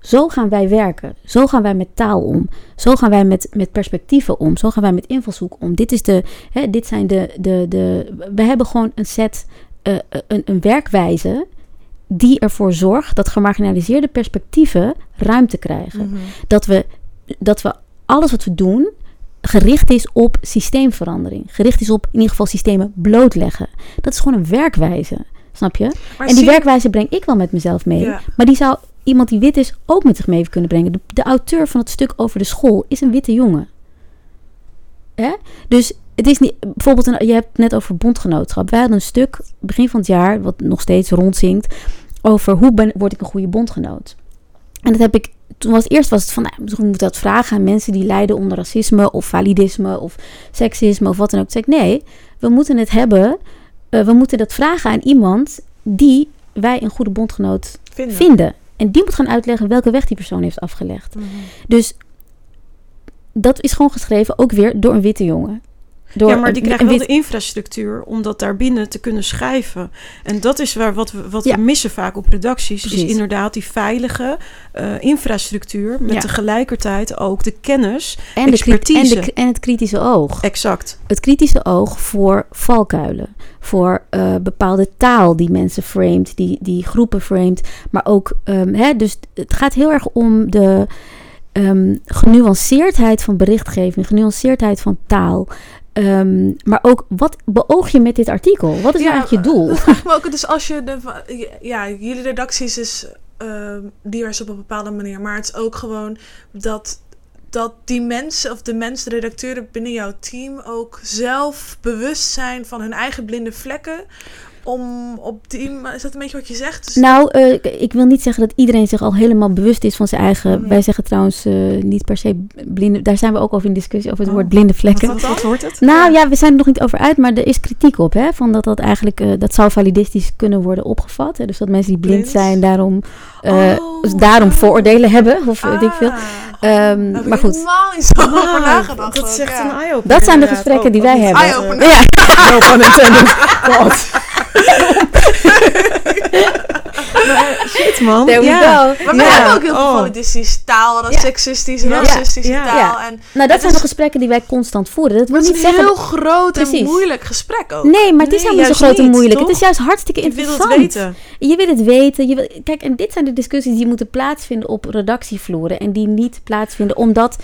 Speaker 4: Zo gaan wij werken. Zo gaan wij met taal om. Zo gaan wij met, met perspectieven om. Zo gaan wij met invalshoek om. Dit, is de, hè, dit zijn de, de, de. We hebben gewoon een set. Uh, een, een werkwijze die ervoor zorgt dat gemarginaliseerde perspectieven ruimte krijgen.
Speaker 2: Mm-hmm.
Speaker 4: Dat, we, dat we alles wat we doen gericht is op systeemverandering. Gericht is op in ieder geval systemen blootleggen. Dat is gewoon een werkwijze. Snap je?
Speaker 2: Maar
Speaker 4: en die werkwijze breng ik wel met mezelf mee.
Speaker 2: Ja.
Speaker 4: Maar die zou iemand die wit is ook met zich mee kunnen brengen. De, de auteur van het stuk over de school is een witte jongen. Hè? Dus het is niet... Bijvoorbeeld, een, je hebt het net over bondgenootschap. Wij hadden een stuk begin van het jaar, wat nog steeds rondzinkt... over hoe ben, word ik een goede bondgenoot. En dat heb ik... Toen was eerst was het van, nou, misschien moet dat vragen aan mensen die lijden onder racisme of validisme of seksisme of wat dan ook. Toen zei ik, nee, we moeten het hebben uh, we moeten dat vragen aan iemand die wij een goede bondgenoot
Speaker 2: Vinden.
Speaker 4: vinden. En die moet gaan uitleggen welke weg die persoon heeft afgelegd.
Speaker 2: Mhm.
Speaker 4: Dus dat is gewoon geschreven ook weer door een witte jongen. Door
Speaker 3: ja, maar die krijgen wel de infrastructuur om dat daarbinnen te kunnen schrijven. En dat is waar wat we, wat
Speaker 4: Ja.
Speaker 3: we missen vaak op redacties. Is
Speaker 4: Precies.
Speaker 3: inderdaad die veilige eh, infrastructuur met
Speaker 4: Ja.
Speaker 3: tegelijkertijd ook de kennis.
Speaker 4: en, de, en,
Speaker 3: expertise.
Speaker 4: de, en het kritische oog.
Speaker 3: Exact.
Speaker 4: Het kritische oog voor valkuilen. Voor eh, bepaalde taal die mensen framed, die, die groepen framed. Maar ook, ehm, hè, dus het gaat heel erg om de ehm, genuanceerdheid van berichtgeving, genuanceerdheid van taal. Ehm, maar ook, wat beoog je met dit artikel? Wat is
Speaker 2: Ja,
Speaker 4: eigenlijk je doel?
Speaker 2: Dat vraag ik me ook. Dus als je de, ja, jullie redacties is ehm, divers op een bepaalde manier, maar het is ook gewoon dat dat die mensen of de mensen, de redacteuren binnen jouw team ook zelf bewust zijn van hun eigen blinde vlekken. Om op die, is dat een beetje wat je zegt? Dus-
Speaker 4: Nou, eh, ik- wil niet zeggen dat iedereen zich al helemaal bewust is van zijn eigen. Wij zeggen trouwens eh, niet per se blinde. Daar zijn we ook over in discussie over het
Speaker 3: Oh.
Speaker 4: woord blinde vlekken.
Speaker 3: Wat, wat wordt het?
Speaker 4: Nou ja, we zijn er nog niet over uit, maar er is kritiek op, hè? Van dat dat eigenlijk, eh, dat zou validistisch kunnen worden opgevat. Hè? Dus dat mensen die blind,
Speaker 2: Blind?
Speaker 4: zijn, daarom, eh,
Speaker 2: Oh,
Speaker 4: dus daarom vooroordelen hebben, of weet ik veel.
Speaker 2: Ik
Speaker 4: maar goed.
Speaker 2: helemaal niet zo over
Speaker 3: Ah,
Speaker 2: nagedacht.
Speaker 3: dat is
Speaker 2: ook,
Speaker 3: echt
Speaker 2: ja.
Speaker 3: een eye-opener.
Speaker 4: Dat zijn de gesprekken
Speaker 3: Oh,
Speaker 4: die wij hebben.
Speaker 2: Eye-opener.
Speaker 4: Ja, (laughs)
Speaker 3: No pun intended. (laughs) God. Maar (laughs) shit, man.
Speaker 4: there we
Speaker 3: ja.
Speaker 4: go.
Speaker 2: Maar we
Speaker 3: Ja.
Speaker 2: hebben ook heel veel
Speaker 3: Oh.
Speaker 2: validistische taal, dat
Speaker 4: Ja.
Speaker 2: seksistische,
Speaker 3: Ja.
Speaker 2: racistische
Speaker 3: Ja.
Speaker 2: taal.
Speaker 4: Ja.
Speaker 2: En
Speaker 4: Nou, dat zijn
Speaker 2: is-
Speaker 4: de gesprekken die wij constant voeren. Dat wil
Speaker 2: het is
Speaker 4: niet
Speaker 2: een
Speaker 4: zeggen...
Speaker 2: heel groot en moeilijk gesprek ook.
Speaker 4: Nee, maar het is
Speaker 3: Nee,
Speaker 4: helemaal niet zo groot en
Speaker 3: niet,
Speaker 4: moeilijk.
Speaker 3: toch?
Speaker 4: Het is juist hartstikke
Speaker 3: Ik wil
Speaker 4: interessant.
Speaker 3: het weten.
Speaker 4: Je wil het weten. Je wil, kijk, en dit zijn de discussies die moeten plaatsvinden op redactievloeren. En die niet plaatsvinden omdat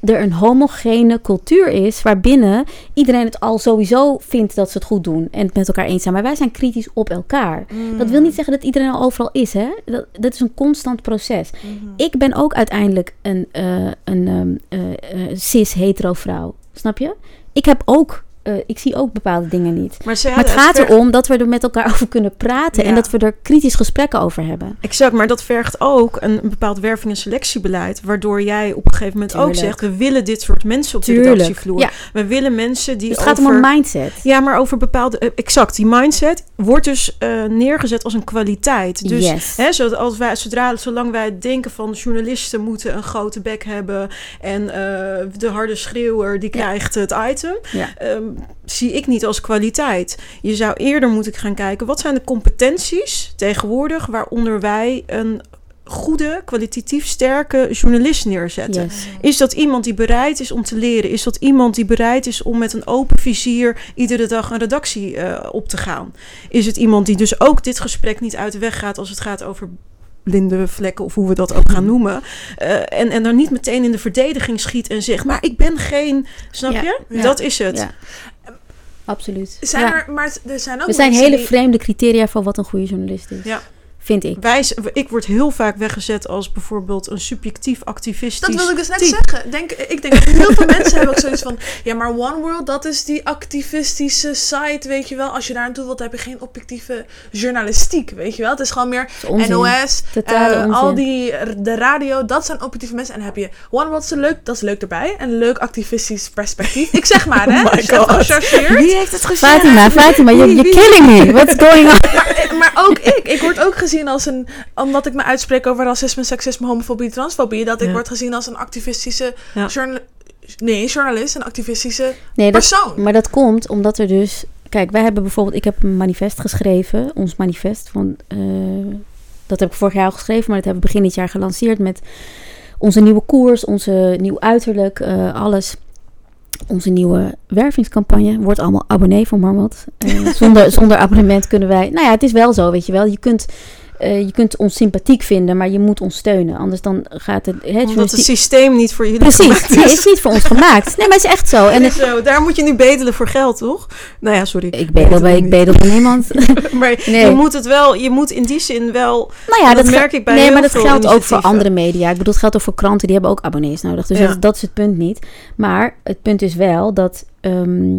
Speaker 4: er een homogene cultuur is waarbinnen iedereen het al sowieso vindt dat ze het goed doen en het met elkaar eens zijn. Maar wij zijn kritisch op elkaar.
Speaker 2: Mm.
Speaker 4: Dat wil niet zeggen dat iedereen al overal is, hè? Dat, dat is een constant proces.
Speaker 2: Mhm.
Speaker 4: Ik ben ook uiteindelijk een, eh, een ehm, eh, eh, cis-hetero vrouw. Snap je? Ik heb ook, eh, ik zie ook bepaalde dingen niet.
Speaker 3: Maar,
Speaker 4: het gaat
Speaker 3: vergt-
Speaker 4: erom dat we er met elkaar (laughs) over kunnen praten. En dat we er kritisch gesprekken over hebben.
Speaker 3: Exact, maar dat vergt ook een, bepaald werving- en selectiebeleid. Waardoor jij op een gegeven moment ook zegt... we willen dit soort mensen op de redactievloer.
Speaker 4: Ja.
Speaker 3: We willen mensen die
Speaker 4: Dus het gaat
Speaker 3: over...
Speaker 4: om een mindset.
Speaker 3: Ja, maar over bepaalde... eh, exact, die mindset wordt dus eh, neergezet als een kwaliteit. Dus
Speaker 4: yes.
Speaker 3: Hè, zodat als wij, zodra, zolang wij denken van journalisten moeten een grote bek hebben en de harde schreeuwer die
Speaker 4: Ja.
Speaker 3: krijgt het item,
Speaker 4: Ja.
Speaker 3: Zie ik niet als kwaliteit. Je zou eerder moeten gaan kijken wat zijn de competenties tegenwoordig waaronder wij een goede, kwalitatief sterke journalist neerzetten.
Speaker 4: Yes.
Speaker 3: Is dat iemand die bereid is om te leren? Is dat iemand die bereid is om met een open vizier iedere dag een redactie eh, op te gaan? Is het iemand die dus ook dit gesprek niet uit de weg gaat als het gaat over vlekken of hoe we dat ook gaan noemen. Eh, en, en dan niet meteen in de verdediging schiet en zegt, maar ik ben geen, snap
Speaker 4: Ja.
Speaker 3: je?
Speaker 2: Ja.
Speaker 3: Dat is het.
Speaker 4: Ja. Absoluut.
Speaker 2: Zijn
Speaker 4: Ja.
Speaker 2: er, maar er zijn ook
Speaker 4: Er zijn hele
Speaker 2: die-
Speaker 4: vreemde criteria voor wat een goede journalist is.
Speaker 3: Ja.
Speaker 4: Vind ik.
Speaker 3: Wij, ik word heel vaak weggezet als bijvoorbeeld een subjectief activistisch
Speaker 2: Dat wilde ik dus net
Speaker 3: type.
Speaker 2: zeggen. Denk, ik denk dat heel veel mensen hebben ook zoiets van... Ja, maar One World, dat is die activistische site, weet je wel. Als je daar naartoe wilt, heb je geen objectieve journalistiek, weet je wel. Het is gewoon meer
Speaker 4: Dat is onzin.
Speaker 2: NOS, eh, al die, de radio, dat zijn objectieve mensen. En dan heb je One World, is leuk, dat is leuk erbij. Een leuk activistisch perspectief. Ik zeg maar, (laughs) hè.
Speaker 3: Oh. Wie heeft het gezegd?
Speaker 4: Fatima, Fatima, you're, you're killing me. What's going on? (laughs)
Speaker 2: Maar, maar ook ik. Ik word ook gezien als een... Omdat ik me uitspreek over racisme, seksisme, homofobie, transfobie. Dat ik
Speaker 3: Ja.
Speaker 2: word gezien als een activistische...
Speaker 3: Ja.
Speaker 2: journa- nee, journalist. Een activistische
Speaker 4: Nee, dat,
Speaker 2: persoon.
Speaker 4: maar dat komt omdat er dus... Kijk, wij hebben bijvoorbeeld... Ik heb een manifest geschreven. Ons manifest van... eh, dat heb ik vorig jaar al geschreven, maar dat hebben we begin dit jaar gelanceerd met onze nieuwe koers, onze nieuw uiterlijk, eh, alles. Onze nieuwe wervingscampagne. Wordt allemaal abonnee van Marmot. Eh, zonder, (laughs) zonder abonnement kunnen wij... Nou ja, het is wel zo, weet je wel. Je kunt, eh, je kunt ons sympathiek vinden, maar je moet ons steunen. Anders dan gaat het...
Speaker 3: Omdat het systeem niet voor jullie
Speaker 4: Precies,
Speaker 3: gemaakt
Speaker 4: nee,
Speaker 3: is.
Speaker 4: is niet voor ons gemaakt. Nee, maar het is echt zo. (laughs) En
Speaker 3: En
Speaker 4: het-
Speaker 3: zo, daar moet je nu bedelen voor geld, toch? Nou ja, sorry.
Speaker 4: ik bedel bij, ik bedel bij niemand. (laughs)
Speaker 3: Maar
Speaker 4: Nee.
Speaker 3: je moet het wel, je moet in die zin wel.
Speaker 4: Nou ja,
Speaker 3: Dat
Speaker 4: dat,
Speaker 3: merk ik bij
Speaker 4: Nee, maar dat geldt ook voor andere media. Ik bedoel, het geldt ook voor kranten, die hebben ook abonnees nodig. Dus
Speaker 3: Ja.
Speaker 4: dat, dat is het punt niet. Maar het punt is wel dat ehm,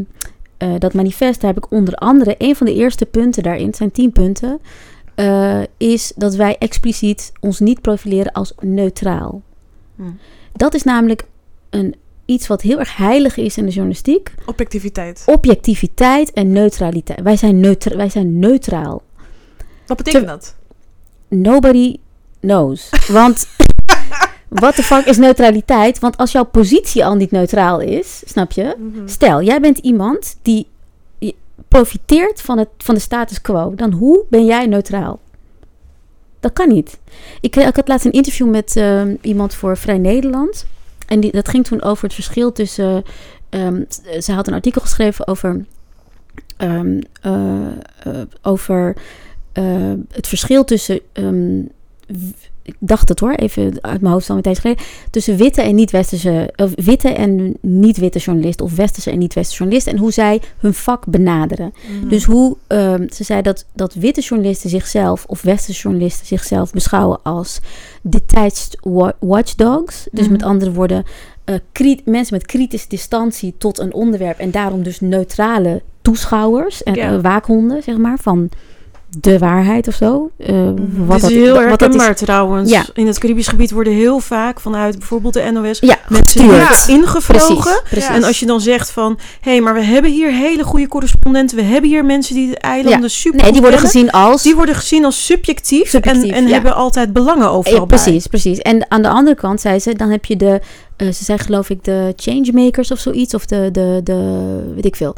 Speaker 4: eh, dat manifest, daar heb ik onder andere een van de eerste punten daarin, het zijn tien punten, eh, is dat wij expliciet ons niet profileren als neutraal.
Speaker 3: Hm.
Speaker 4: Dat is namelijk een, iets wat heel erg heilig is in de journalistiek.
Speaker 2: Objectiviteit.
Speaker 4: Objectiviteit en neutraliteit. Wij zijn, neutra wij zijn neutraal.
Speaker 2: Wat betekent dat?
Speaker 4: Nobody knows. (laughs) Want wat de fuck is neutraliteit? Want als jouw positie al niet neutraal is, snap je?
Speaker 2: Mhm.
Speaker 4: Stel, jij bent iemand die profiteert van, het, van de status quo. Dan hoe ben jij neutraal? Dat kan niet. Ik, ik had laatst een interview met ehm, iemand voor Vrij Nederland. En die, dat ging toen over het verschil tussen... ehm, z- ze had een artikel geschreven over... ehm, eh, eh, over eh, het verschil tussen ehm, ik dacht het hoor, even uit mijn hoofd van een tijd geleden, tussen witte en niet-westerse, of witte en niet-witte journalisten, of westerse en niet-westerse journalisten, en hoe zij hun vak benaderen.
Speaker 2: Mhm.
Speaker 4: Dus hoe ehm, ze zei dat, dat witte journalisten zichzelf, of westerse journalisten zichzelf beschouwen als detached wa- watchdogs. Dus
Speaker 3: Mhm.
Speaker 4: met andere woorden, eh, mensen met kritische distantie tot een onderwerp en daarom dus neutrale toeschouwers en eh, waakhonden, zeg maar, van de waarheid of zo. Eh, wat
Speaker 3: Dit
Speaker 4: dat-
Speaker 3: heel
Speaker 4: wat dat is-
Speaker 3: herkenbaar trouwens.
Speaker 4: Ja.
Speaker 3: In het Caribisch gebied worden heel vaak vanuit bijvoorbeeld de NOS
Speaker 4: Ja,
Speaker 3: mensen ingevlogen.
Speaker 4: Precies, precies.
Speaker 2: Ja.
Speaker 3: En als je dan zegt van, hé, maar we hebben hier hele goede correspondenten, we hebben hier mensen die de eilanden super
Speaker 4: Nee, die worden
Speaker 3: kennen.
Speaker 4: gezien als...
Speaker 3: Die worden gezien als subjectief,
Speaker 4: Subjectief,
Speaker 3: en, en
Speaker 4: ja.
Speaker 3: hebben altijd belangen overal
Speaker 4: Ja,
Speaker 3: bij.
Speaker 4: precies, precies. En aan de andere kant zei ze, dan heb je de, eh, ze zei geloof ik de changemakers of zoiets, of de, de, de weet ik veel.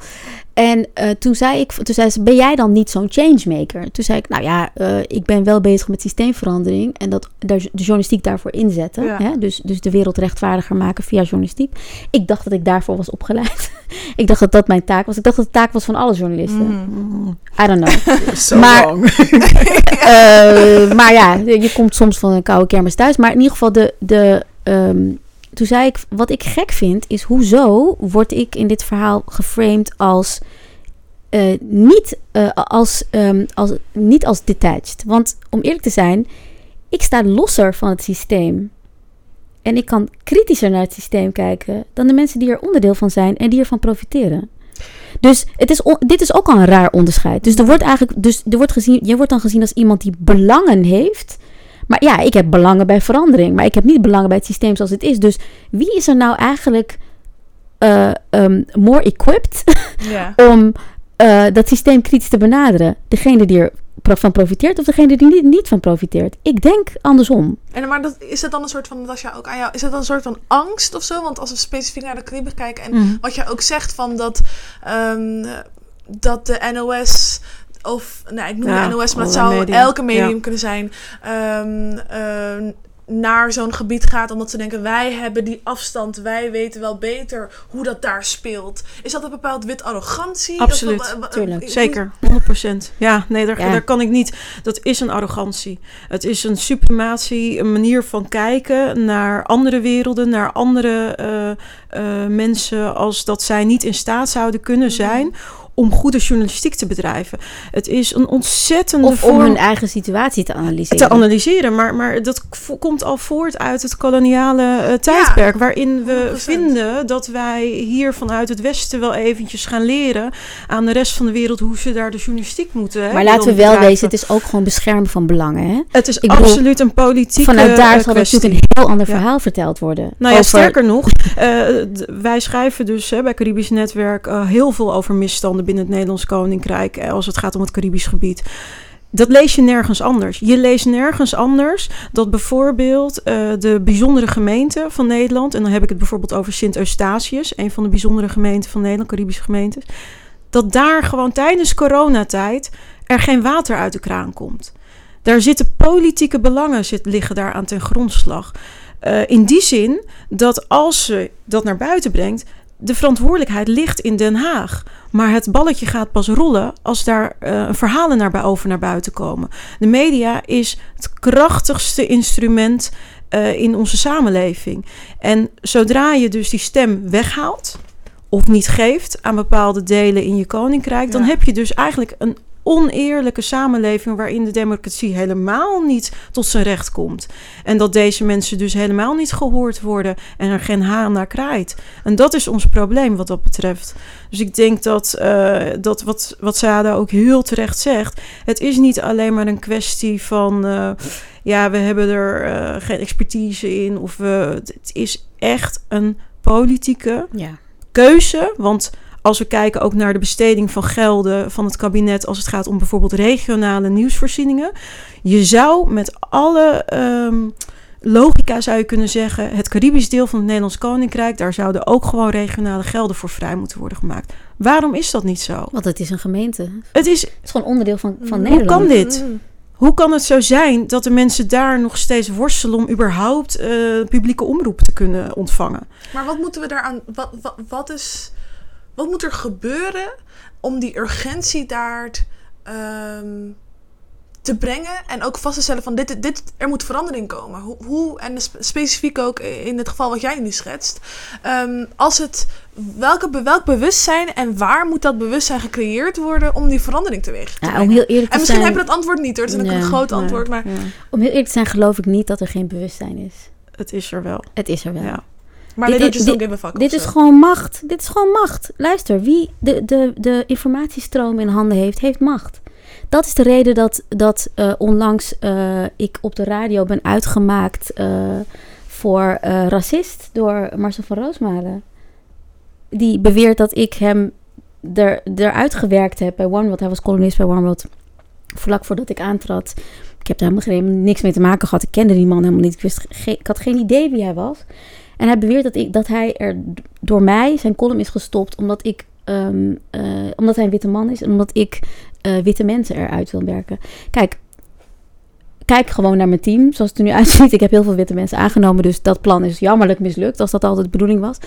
Speaker 4: En eh, toen zei ik, toen zei ze, ben jij dan niet zo'n changemaker? Toen zei ik, nou ja, eh, ik ben wel bezig met systeemverandering en dat de journalistiek daarvoor inzetten.
Speaker 2: Ja.
Speaker 4: Hè? Dus, dus de wereld rechtvaardiger maken via journalistiek. Ik dacht dat ik daarvoor was opgeleid. (laughs) ik dacht dat dat mijn taak was. Ik dacht dat het taak was van alle journalisten.
Speaker 2: Mhm.
Speaker 3: Mm,
Speaker 4: I don't know. (laughs)
Speaker 3: zo
Speaker 4: Maar-. (laughs) Eh, maar ja, je komt soms van een koude kermis thuis. Maar in ieder geval, de, de, ehm, toen zei ik, wat ik gek vind, is hoezo word ik in dit verhaal geframed als eh, niet, eh, als, ehm, als niet als detached. Want om eerlijk te zijn, ik sta losser van het systeem. En ik kan kritischer naar het systeem kijken dan de mensen die er onderdeel van zijn en die ervan profiteren. Dus het is dit is ook al een raar onderscheid. Dus er wordt eigenlijk, dus er wordt gezien, je wordt dan gezien als iemand die belangen heeft. Maar ja, ik heb belangen bij verandering, maar ik heb niet belangen bij het systeem zoals het is. Dus wie is er nou eigenlijk eh, ehm, more equipped (laughs)
Speaker 2: Ja.
Speaker 4: om eh, dat systeem kritisch te benaderen? Degene die er van profiteert of degene die niet, niet van profiteert? Ik denk andersom.
Speaker 2: En maar dat, is dat dan een soort van, Natasja, ook aan jou, is dat dan een soort van angst of zo? Want als we specifiek naar de Cariben kijken en
Speaker 3: Mhm.
Speaker 2: wat jij ook zegt van dat, ehm, dat de NOS of, nou ik noem
Speaker 3: Ja,
Speaker 2: de NOS, maar het zou
Speaker 3: media.
Speaker 2: elke medium
Speaker 3: Ja.
Speaker 2: kunnen zijn, ehm, eh, naar zo'n gebied gaat omdat ze denken wij hebben die afstand, wij weten wel beter hoe dat daar speelt. Is dat een bepaald wit arrogantie?
Speaker 3: Absoluut,
Speaker 4: tuurlijk.
Speaker 3: Zeker, 100%. Ja, nee, daar,
Speaker 4: Ja.
Speaker 3: daar kan ik niet. Dat is een arrogantie. Het is een suprematie, een manier van kijken naar andere werelden, naar andere eh, eh, mensen, als dat zij niet in staat zouden kunnen
Speaker 2: Mhm.
Speaker 3: zijn om goede journalistiek te bedrijven. Het is een ontzettende
Speaker 4: Of om hun eigen situatie te analyseren.
Speaker 3: te analyseren. Maar, maar dat komt al voort uit het koloniale eh, tijdperk. waarin we
Speaker 2: 100%.
Speaker 3: vinden dat wij hier vanuit het Westen wel eventjes gaan leren aan de rest van de wereld hoe ze daar de journalistiek moeten. Hè,
Speaker 4: maar laten we wel
Speaker 3: bedrijven.
Speaker 4: wezen, het is ook gewoon beschermen van belangen. Hè?
Speaker 3: Het is
Speaker 4: ik bedoel,
Speaker 3: absoluut een politieke
Speaker 4: Vanuit daar zal er natuurlijk een heel ander
Speaker 3: Ja.
Speaker 4: verhaal verteld worden.
Speaker 3: Nou ja, sterker nog, eh, wij schrijven dus hè, bij Caribisch Netwerk eh, heel veel over misstanden binnen het Nederlands Koninkrijk eh, als het gaat om het Caribisch gebied. Dat lees je nergens anders. Je leest nergens anders dat bijvoorbeeld eh, de bijzondere gemeente van Nederland, en dan heb ik het bijvoorbeeld over Sint Eustatius, een van de bijzondere gemeenten van Nederland, Caribische gemeentes, dat daar gewoon tijdens coronatijd er geen water uit de kraan komt. Daar zitten politieke belangen zit, liggen daar aan ten grondslag. Eh, in die zin dat als ze dat naar buiten brengt, de verantwoordelijkheid ligt in Den Haag. Maar het balletje gaat pas rollen als daar eh, verhalen naar, over naar buiten komen. De media is het krachtigste instrument eh, in onze samenleving. En zodra je dus die stem weghaalt of niet geeft aan bepaalde delen in je koninkrijk, dan heb je dus eigenlijk een oneerlijke samenleving waarin de democratie helemaal niet tot zijn recht komt. En dat deze mensen dus helemaal niet gehoord worden en er geen haan naar kraait. En dat is ons probleem wat dat betreft. Dus ik denk dat, eh, dat wat, wat Sada ook heel terecht zegt, het is niet alleen maar een kwestie van, eh, ja, we hebben er eh, geen expertise in, of we, het is echt een politieke
Speaker 4: Ja.
Speaker 3: keuze. Want als we kijken ook naar de besteding van gelden van het kabinet als het gaat om bijvoorbeeld regionale nieuwsvoorzieningen. Je zou met alle ehm, logica zou je kunnen zeggen, het Caribisch deel van het Nederlands Koninkrijk, daar zouden ook gewoon regionale gelden voor vrij moeten worden gemaakt. Waarom is dat niet zo?
Speaker 4: Want het is een gemeente.
Speaker 3: Het is,
Speaker 4: Het is gewoon onderdeel van, van
Speaker 3: Hoe
Speaker 4: Nederland.
Speaker 3: kan dit?
Speaker 2: Mm.
Speaker 3: hoe kan het zo zijn dat de mensen daar nog steeds worstelen om überhaupt eh, publieke omroep te kunnen ontvangen?
Speaker 2: Maar wat moeten we daaraan. Wat, wat, wat, is, wat moet er gebeuren om die urgentie daar ehm, te brengen en ook vast te stellen van dit, dit, er moet verandering komen. Hoe, hoe en spe- specifiek ook in het geval wat jij nu schetst. Ehm, als het, welke, welk bewustzijn en waar moet dat bewustzijn gecreëerd worden om die verandering teweeg te
Speaker 4: Ja, om
Speaker 2: brengen?
Speaker 4: heel eerlijk te
Speaker 2: En misschien
Speaker 4: zijn...
Speaker 2: heb je dat antwoord niet hoor, het is een groot antwoord, maar
Speaker 3: Ja,
Speaker 4: Om heel eerlijk te zijn geloof ik niet dat er geen bewustzijn is.
Speaker 3: het is er wel.
Speaker 4: Het is er wel.
Speaker 3: Ja.
Speaker 2: Maar
Speaker 4: Dit- dit-
Speaker 2: don't give a fuck.
Speaker 4: Dit is
Speaker 2: zo.
Speaker 4: gewoon macht. Dit is gewoon macht. Luister, wie de, de, de informatiestroom in handen heeft, heeft macht. Dat is de reden dat, dat eh, onlangs eh, ik op de radio ben uitgemaakt eh, voor racist door Marcel van Roosmalen. Die beweert dat ik hem er, eruit gewerkt heb bij OneWorld. Hij was columnist bij OneWorld. Vlak voordat ik aantrad. Ik heb daar helemaal niks mee te maken gehad. Ik kende die man helemaal niet. Ik, wist ik had geen idee wie hij was. En hij beweert dat, ik, dat hij er door mij zijn column is gestopt omdat ik ehm, eh, omdat hij een witte man is en omdat ik eh, witte mensen eruit wil werken. Kijk, kijk gewoon naar mijn team zoals het er nu (laughs) uitziet. Ik heb heel veel witte mensen aangenomen, dus dat plan is jammerlijk mislukt als dat altijd de bedoeling was.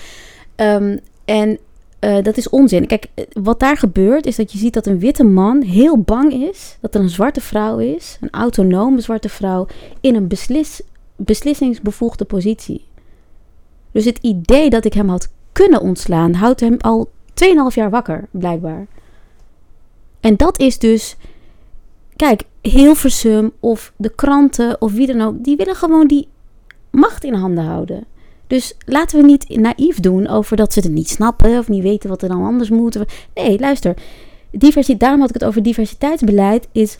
Speaker 4: Ehm, en eh, dat is onzin. Kijk, wat daar gebeurt is dat je ziet dat een witte man heel bang is dat er een zwarte vrouw is, een autonome zwarte vrouw, in een beslis, beslissingsbevoegde positie. Dus het idee dat ik hem had kunnen ontslaan, houdt hem al 2,5 jaar wakker, blijkbaar. En dat is dus. Kijk, Hilversum of de kranten of wie dan ook, die willen gewoon die macht in handen houden. Dus laten we niet naïef doen over dat ze het niet snappen of niet weten wat er dan anders moet. Nee, luister. Diversiteit, daarom had ik het over diversiteitsbeleid, is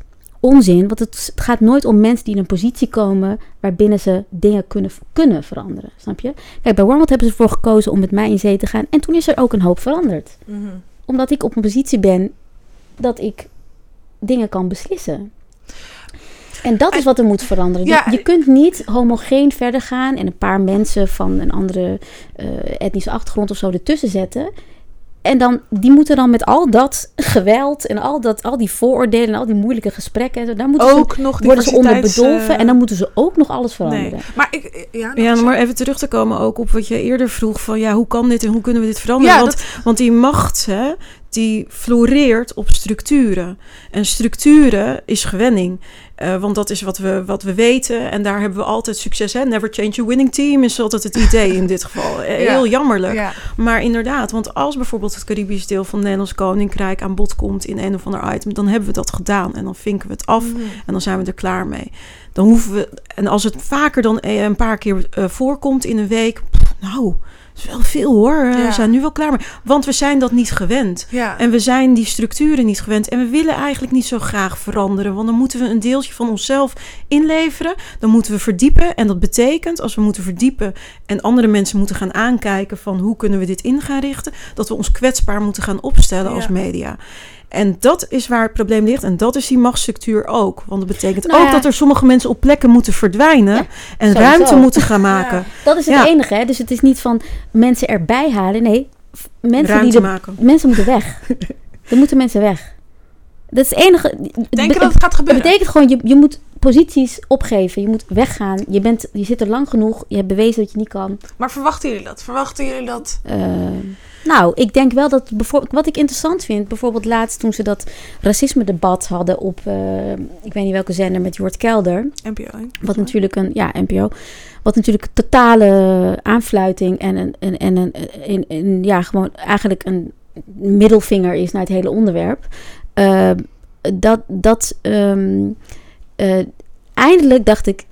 Speaker 4: onzin. Want het gaat nooit om mensen die in een positie komen waarbinnen ze dingen kunnen, kunnen veranderen. Snap je? Kijk, bij Warmond hebben ze ervoor gekozen om met mij in zee te gaan. En toen is er ook een hoop veranderd.
Speaker 2: Mhm.
Speaker 4: Omdat ik op een positie ben dat ik dingen kan beslissen. En dat is wat er moet veranderen. Je-
Speaker 2: Ja.
Speaker 4: je, kunt niet homogeen verder gaan en een paar mensen van een andere eh, etnische achtergrond of zo ertussen zetten. En dan, die moeten dan met al dat geweld en al, dat, al die vooroordelen en al die moeilijke gesprekken, en zo, daar moeten
Speaker 2: Ook nog
Speaker 4: ze, worden ze onder bedolven
Speaker 2: eh,
Speaker 4: en dan moeten ze ook nog alles veranderen.
Speaker 2: Nee, maar ik... Ja,
Speaker 3: Ja,
Speaker 2: nou,
Speaker 3: maar even terug te komen ook op wat je eerder vroeg van ja, hoe kan dit en hoe kunnen we dit veranderen?
Speaker 2: Ja,
Speaker 3: want,
Speaker 2: dat-
Speaker 3: want die macht, hè, die floreert op structuren. En structuren is gewenning. Eh, want dat is wat we, wat we weten. En daar hebben we altijd succes. Hè? Never change a winning team is altijd het idee in dit geval. Eh,
Speaker 2: Ja.
Speaker 3: Heel jammerlijk.
Speaker 2: ja.
Speaker 3: Maar inderdaad, want als bijvoorbeeld het Caribisch deel van het Nederlands Koninkrijk aan bod komt in een of ander item, dan hebben we dat gedaan. En dan vinken we het af.
Speaker 2: Mhm.
Speaker 3: En dan zijn we er klaar mee. Dan hoeven we. En als het vaker dan eh, een paar keer voorkomt in een week. pff, nou, is wel veel hoor. Eh,
Speaker 2: Ja.
Speaker 3: We zijn nu wel klaar mee. Want we zijn dat niet gewend.
Speaker 2: Ja.
Speaker 3: En we zijn die structuren niet gewend. En we willen eigenlijk niet zo graag veranderen. Want dan moeten we een deeltje van onszelf inleveren. Dan moeten we verdiepen. En dat betekent, als we moeten verdiepen en andere mensen moeten gaan aankijken van hoe kunnen we dit in gaan richten, dat we ons kwetsbaar moeten gaan opstellen als media. En dat is waar het probleem ligt. En dat is die machtsstructuur ook. Want dat betekent
Speaker 4: Nou
Speaker 3: ook
Speaker 4: ja.
Speaker 3: dat er sommige mensen op plekken moeten verdwijnen.
Speaker 4: Ja,
Speaker 3: en
Speaker 4: sowieso.
Speaker 3: ruimte moeten gaan (laughs) maken.
Speaker 4: Dat is het enige, hè? Dus het is niet van mensen erbij halen. Nee, mensen,
Speaker 3: Ruimte
Speaker 4: die de,
Speaker 3: maken.
Speaker 4: mensen moeten weg. (laughs) er moeten mensen weg. Dat is het enige.
Speaker 2: Denk je dat het gaat gebeuren?
Speaker 4: betekent gewoon, je, je moet posities opgeven. Je moet weggaan. Je, bent, je zit er lang genoeg. Je hebt bewezen dat je niet kan.
Speaker 2: Maar verwachten jullie dat? Verwachten jullie dat?
Speaker 4: Eh, nou, ik denk wel dat bijvoorbeeld... Wat ik interessant vind, bijvoorbeeld laatst toen ze dat racisme-debat hadden op... eh, ik weet niet welke zender, met Jort Kelder.
Speaker 2: NPO.
Speaker 4: Wat natuurlijk een, ja, NPO. Wat natuurlijk totale aanfluiting en een, en, en een, een, een- ja, gewoon eigenlijk een middelvinger is naar het hele onderwerp. Eh, dat, dat, ehm, eh, eindelijk dacht ik,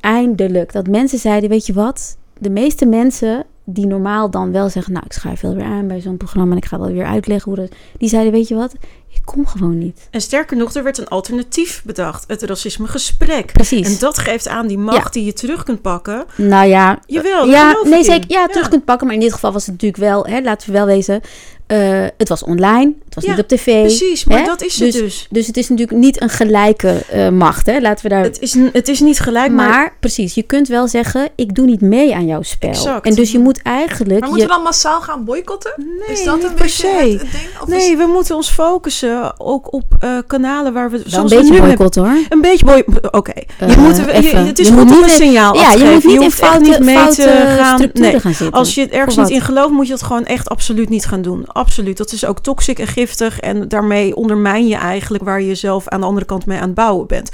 Speaker 4: eindelijk, dat mensen zeiden, weet je wat? De meeste mensen die normaal dan wel zeggen, nou, ik schrijf wel weer aan bij zo'n programma en ik ga wel weer uitleggen hoe dat, die zeiden, weet je wat? Ik kom gewoon niet.
Speaker 3: En sterker nog, er werd een alternatief bedacht. Het racismegesprek.
Speaker 4: Precies.
Speaker 3: En dat geeft aan die macht die je terug kunt pakken.
Speaker 4: nou ja,
Speaker 3: Jawel,
Speaker 4: ja, nee, zeker. Ja, terug kunt pakken. Maar in dit geval was het natuurlijk wel, hè, laten we wel wezen, eh, het was online, was
Speaker 3: Ja,
Speaker 4: niet op tv.
Speaker 3: Precies, maar
Speaker 4: hè?
Speaker 3: dat is het
Speaker 4: Dus-
Speaker 3: dus.
Speaker 4: Dus het is natuurlijk niet een gelijke eh, macht, hè? Laten we daar.
Speaker 3: Het is, het is niet gelijk,
Speaker 4: maar,
Speaker 3: maar,
Speaker 4: precies, je kunt wel zeggen, ik doe niet mee aan jouw spel.
Speaker 3: Exact.
Speaker 4: En dus je moet eigenlijk.
Speaker 2: Maar moeten
Speaker 4: je,
Speaker 2: we dan massaal gaan boycotten?
Speaker 3: nee,
Speaker 2: is dat een
Speaker 3: per se.
Speaker 2: het, het ding? Of is-
Speaker 3: Nee, we moeten ons focussen ook op eh, kanalen waar we...
Speaker 4: wel een beetje
Speaker 3: nu hebben.
Speaker 4: boycott hoor.
Speaker 3: Een beetje boy... Oké,
Speaker 4: Eh,
Speaker 3: je je- het is
Speaker 4: Je
Speaker 3: goed om een signaal af
Speaker 4: Ja,
Speaker 3: te
Speaker 4: je moet
Speaker 3: geven.
Speaker 4: in
Speaker 3: hoeft echt
Speaker 4: foute,
Speaker 3: niet mee te gaan. Nee,
Speaker 4: gaan
Speaker 3: als je ergens
Speaker 4: Voor
Speaker 3: niet in gelooft, moet je dat gewoon echt absoluut niet gaan doen. Absoluut. Dat is ook toxic en giftig en daarmee ondermijn je eigenlijk waar je jezelf aan de andere kant mee aan het bouwen bent.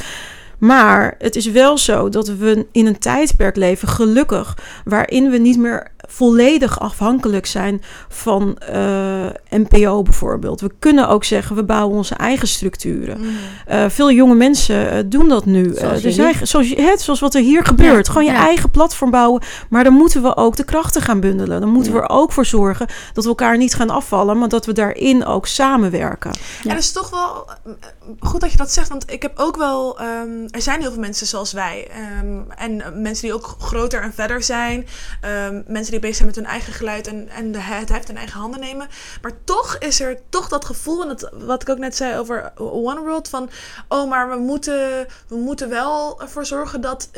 Speaker 3: Maar het is wel zo dat we in een tijdperk leven, gelukkig, waarin we niet meer volledig afhankelijk zijn van uh, NPO bijvoorbeeld. We kunnen ook zeggen, we bouwen onze eigen structuren.
Speaker 2: Mm.
Speaker 3: Uh, veel jonge mensen uh, doen dat nu.
Speaker 4: Zoals
Speaker 3: dus eigen, zoals, het, zoals wat er hier gebeurt.
Speaker 4: Ja,
Speaker 3: Gewoon je
Speaker 4: ja.
Speaker 3: eigen platform bouwen. Maar dan moeten we ook de krachten gaan bundelen. Dan moeten
Speaker 4: Ja.
Speaker 3: we er ook voor zorgen dat we elkaar niet gaan afvallen, maar dat we daarin ook samenwerken.
Speaker 4: Ja.
Speaker 2: En het is toch wel eh, goed dat je dat zegt, want ik heb ook wel. ehm, er zijn heel veel mensen zoals wij. ehm, en eh, mensen die ook groter en verder zijn. ehm, mensen die bezig zijn met hun eigen geluid en, en de, het heft in eigen handen nemen. Maar toch is er toch dat gevoel, en dat, wat ik ook net zei over One World, van oh, maar we moeten, we moeten wel ervoor zorgen dat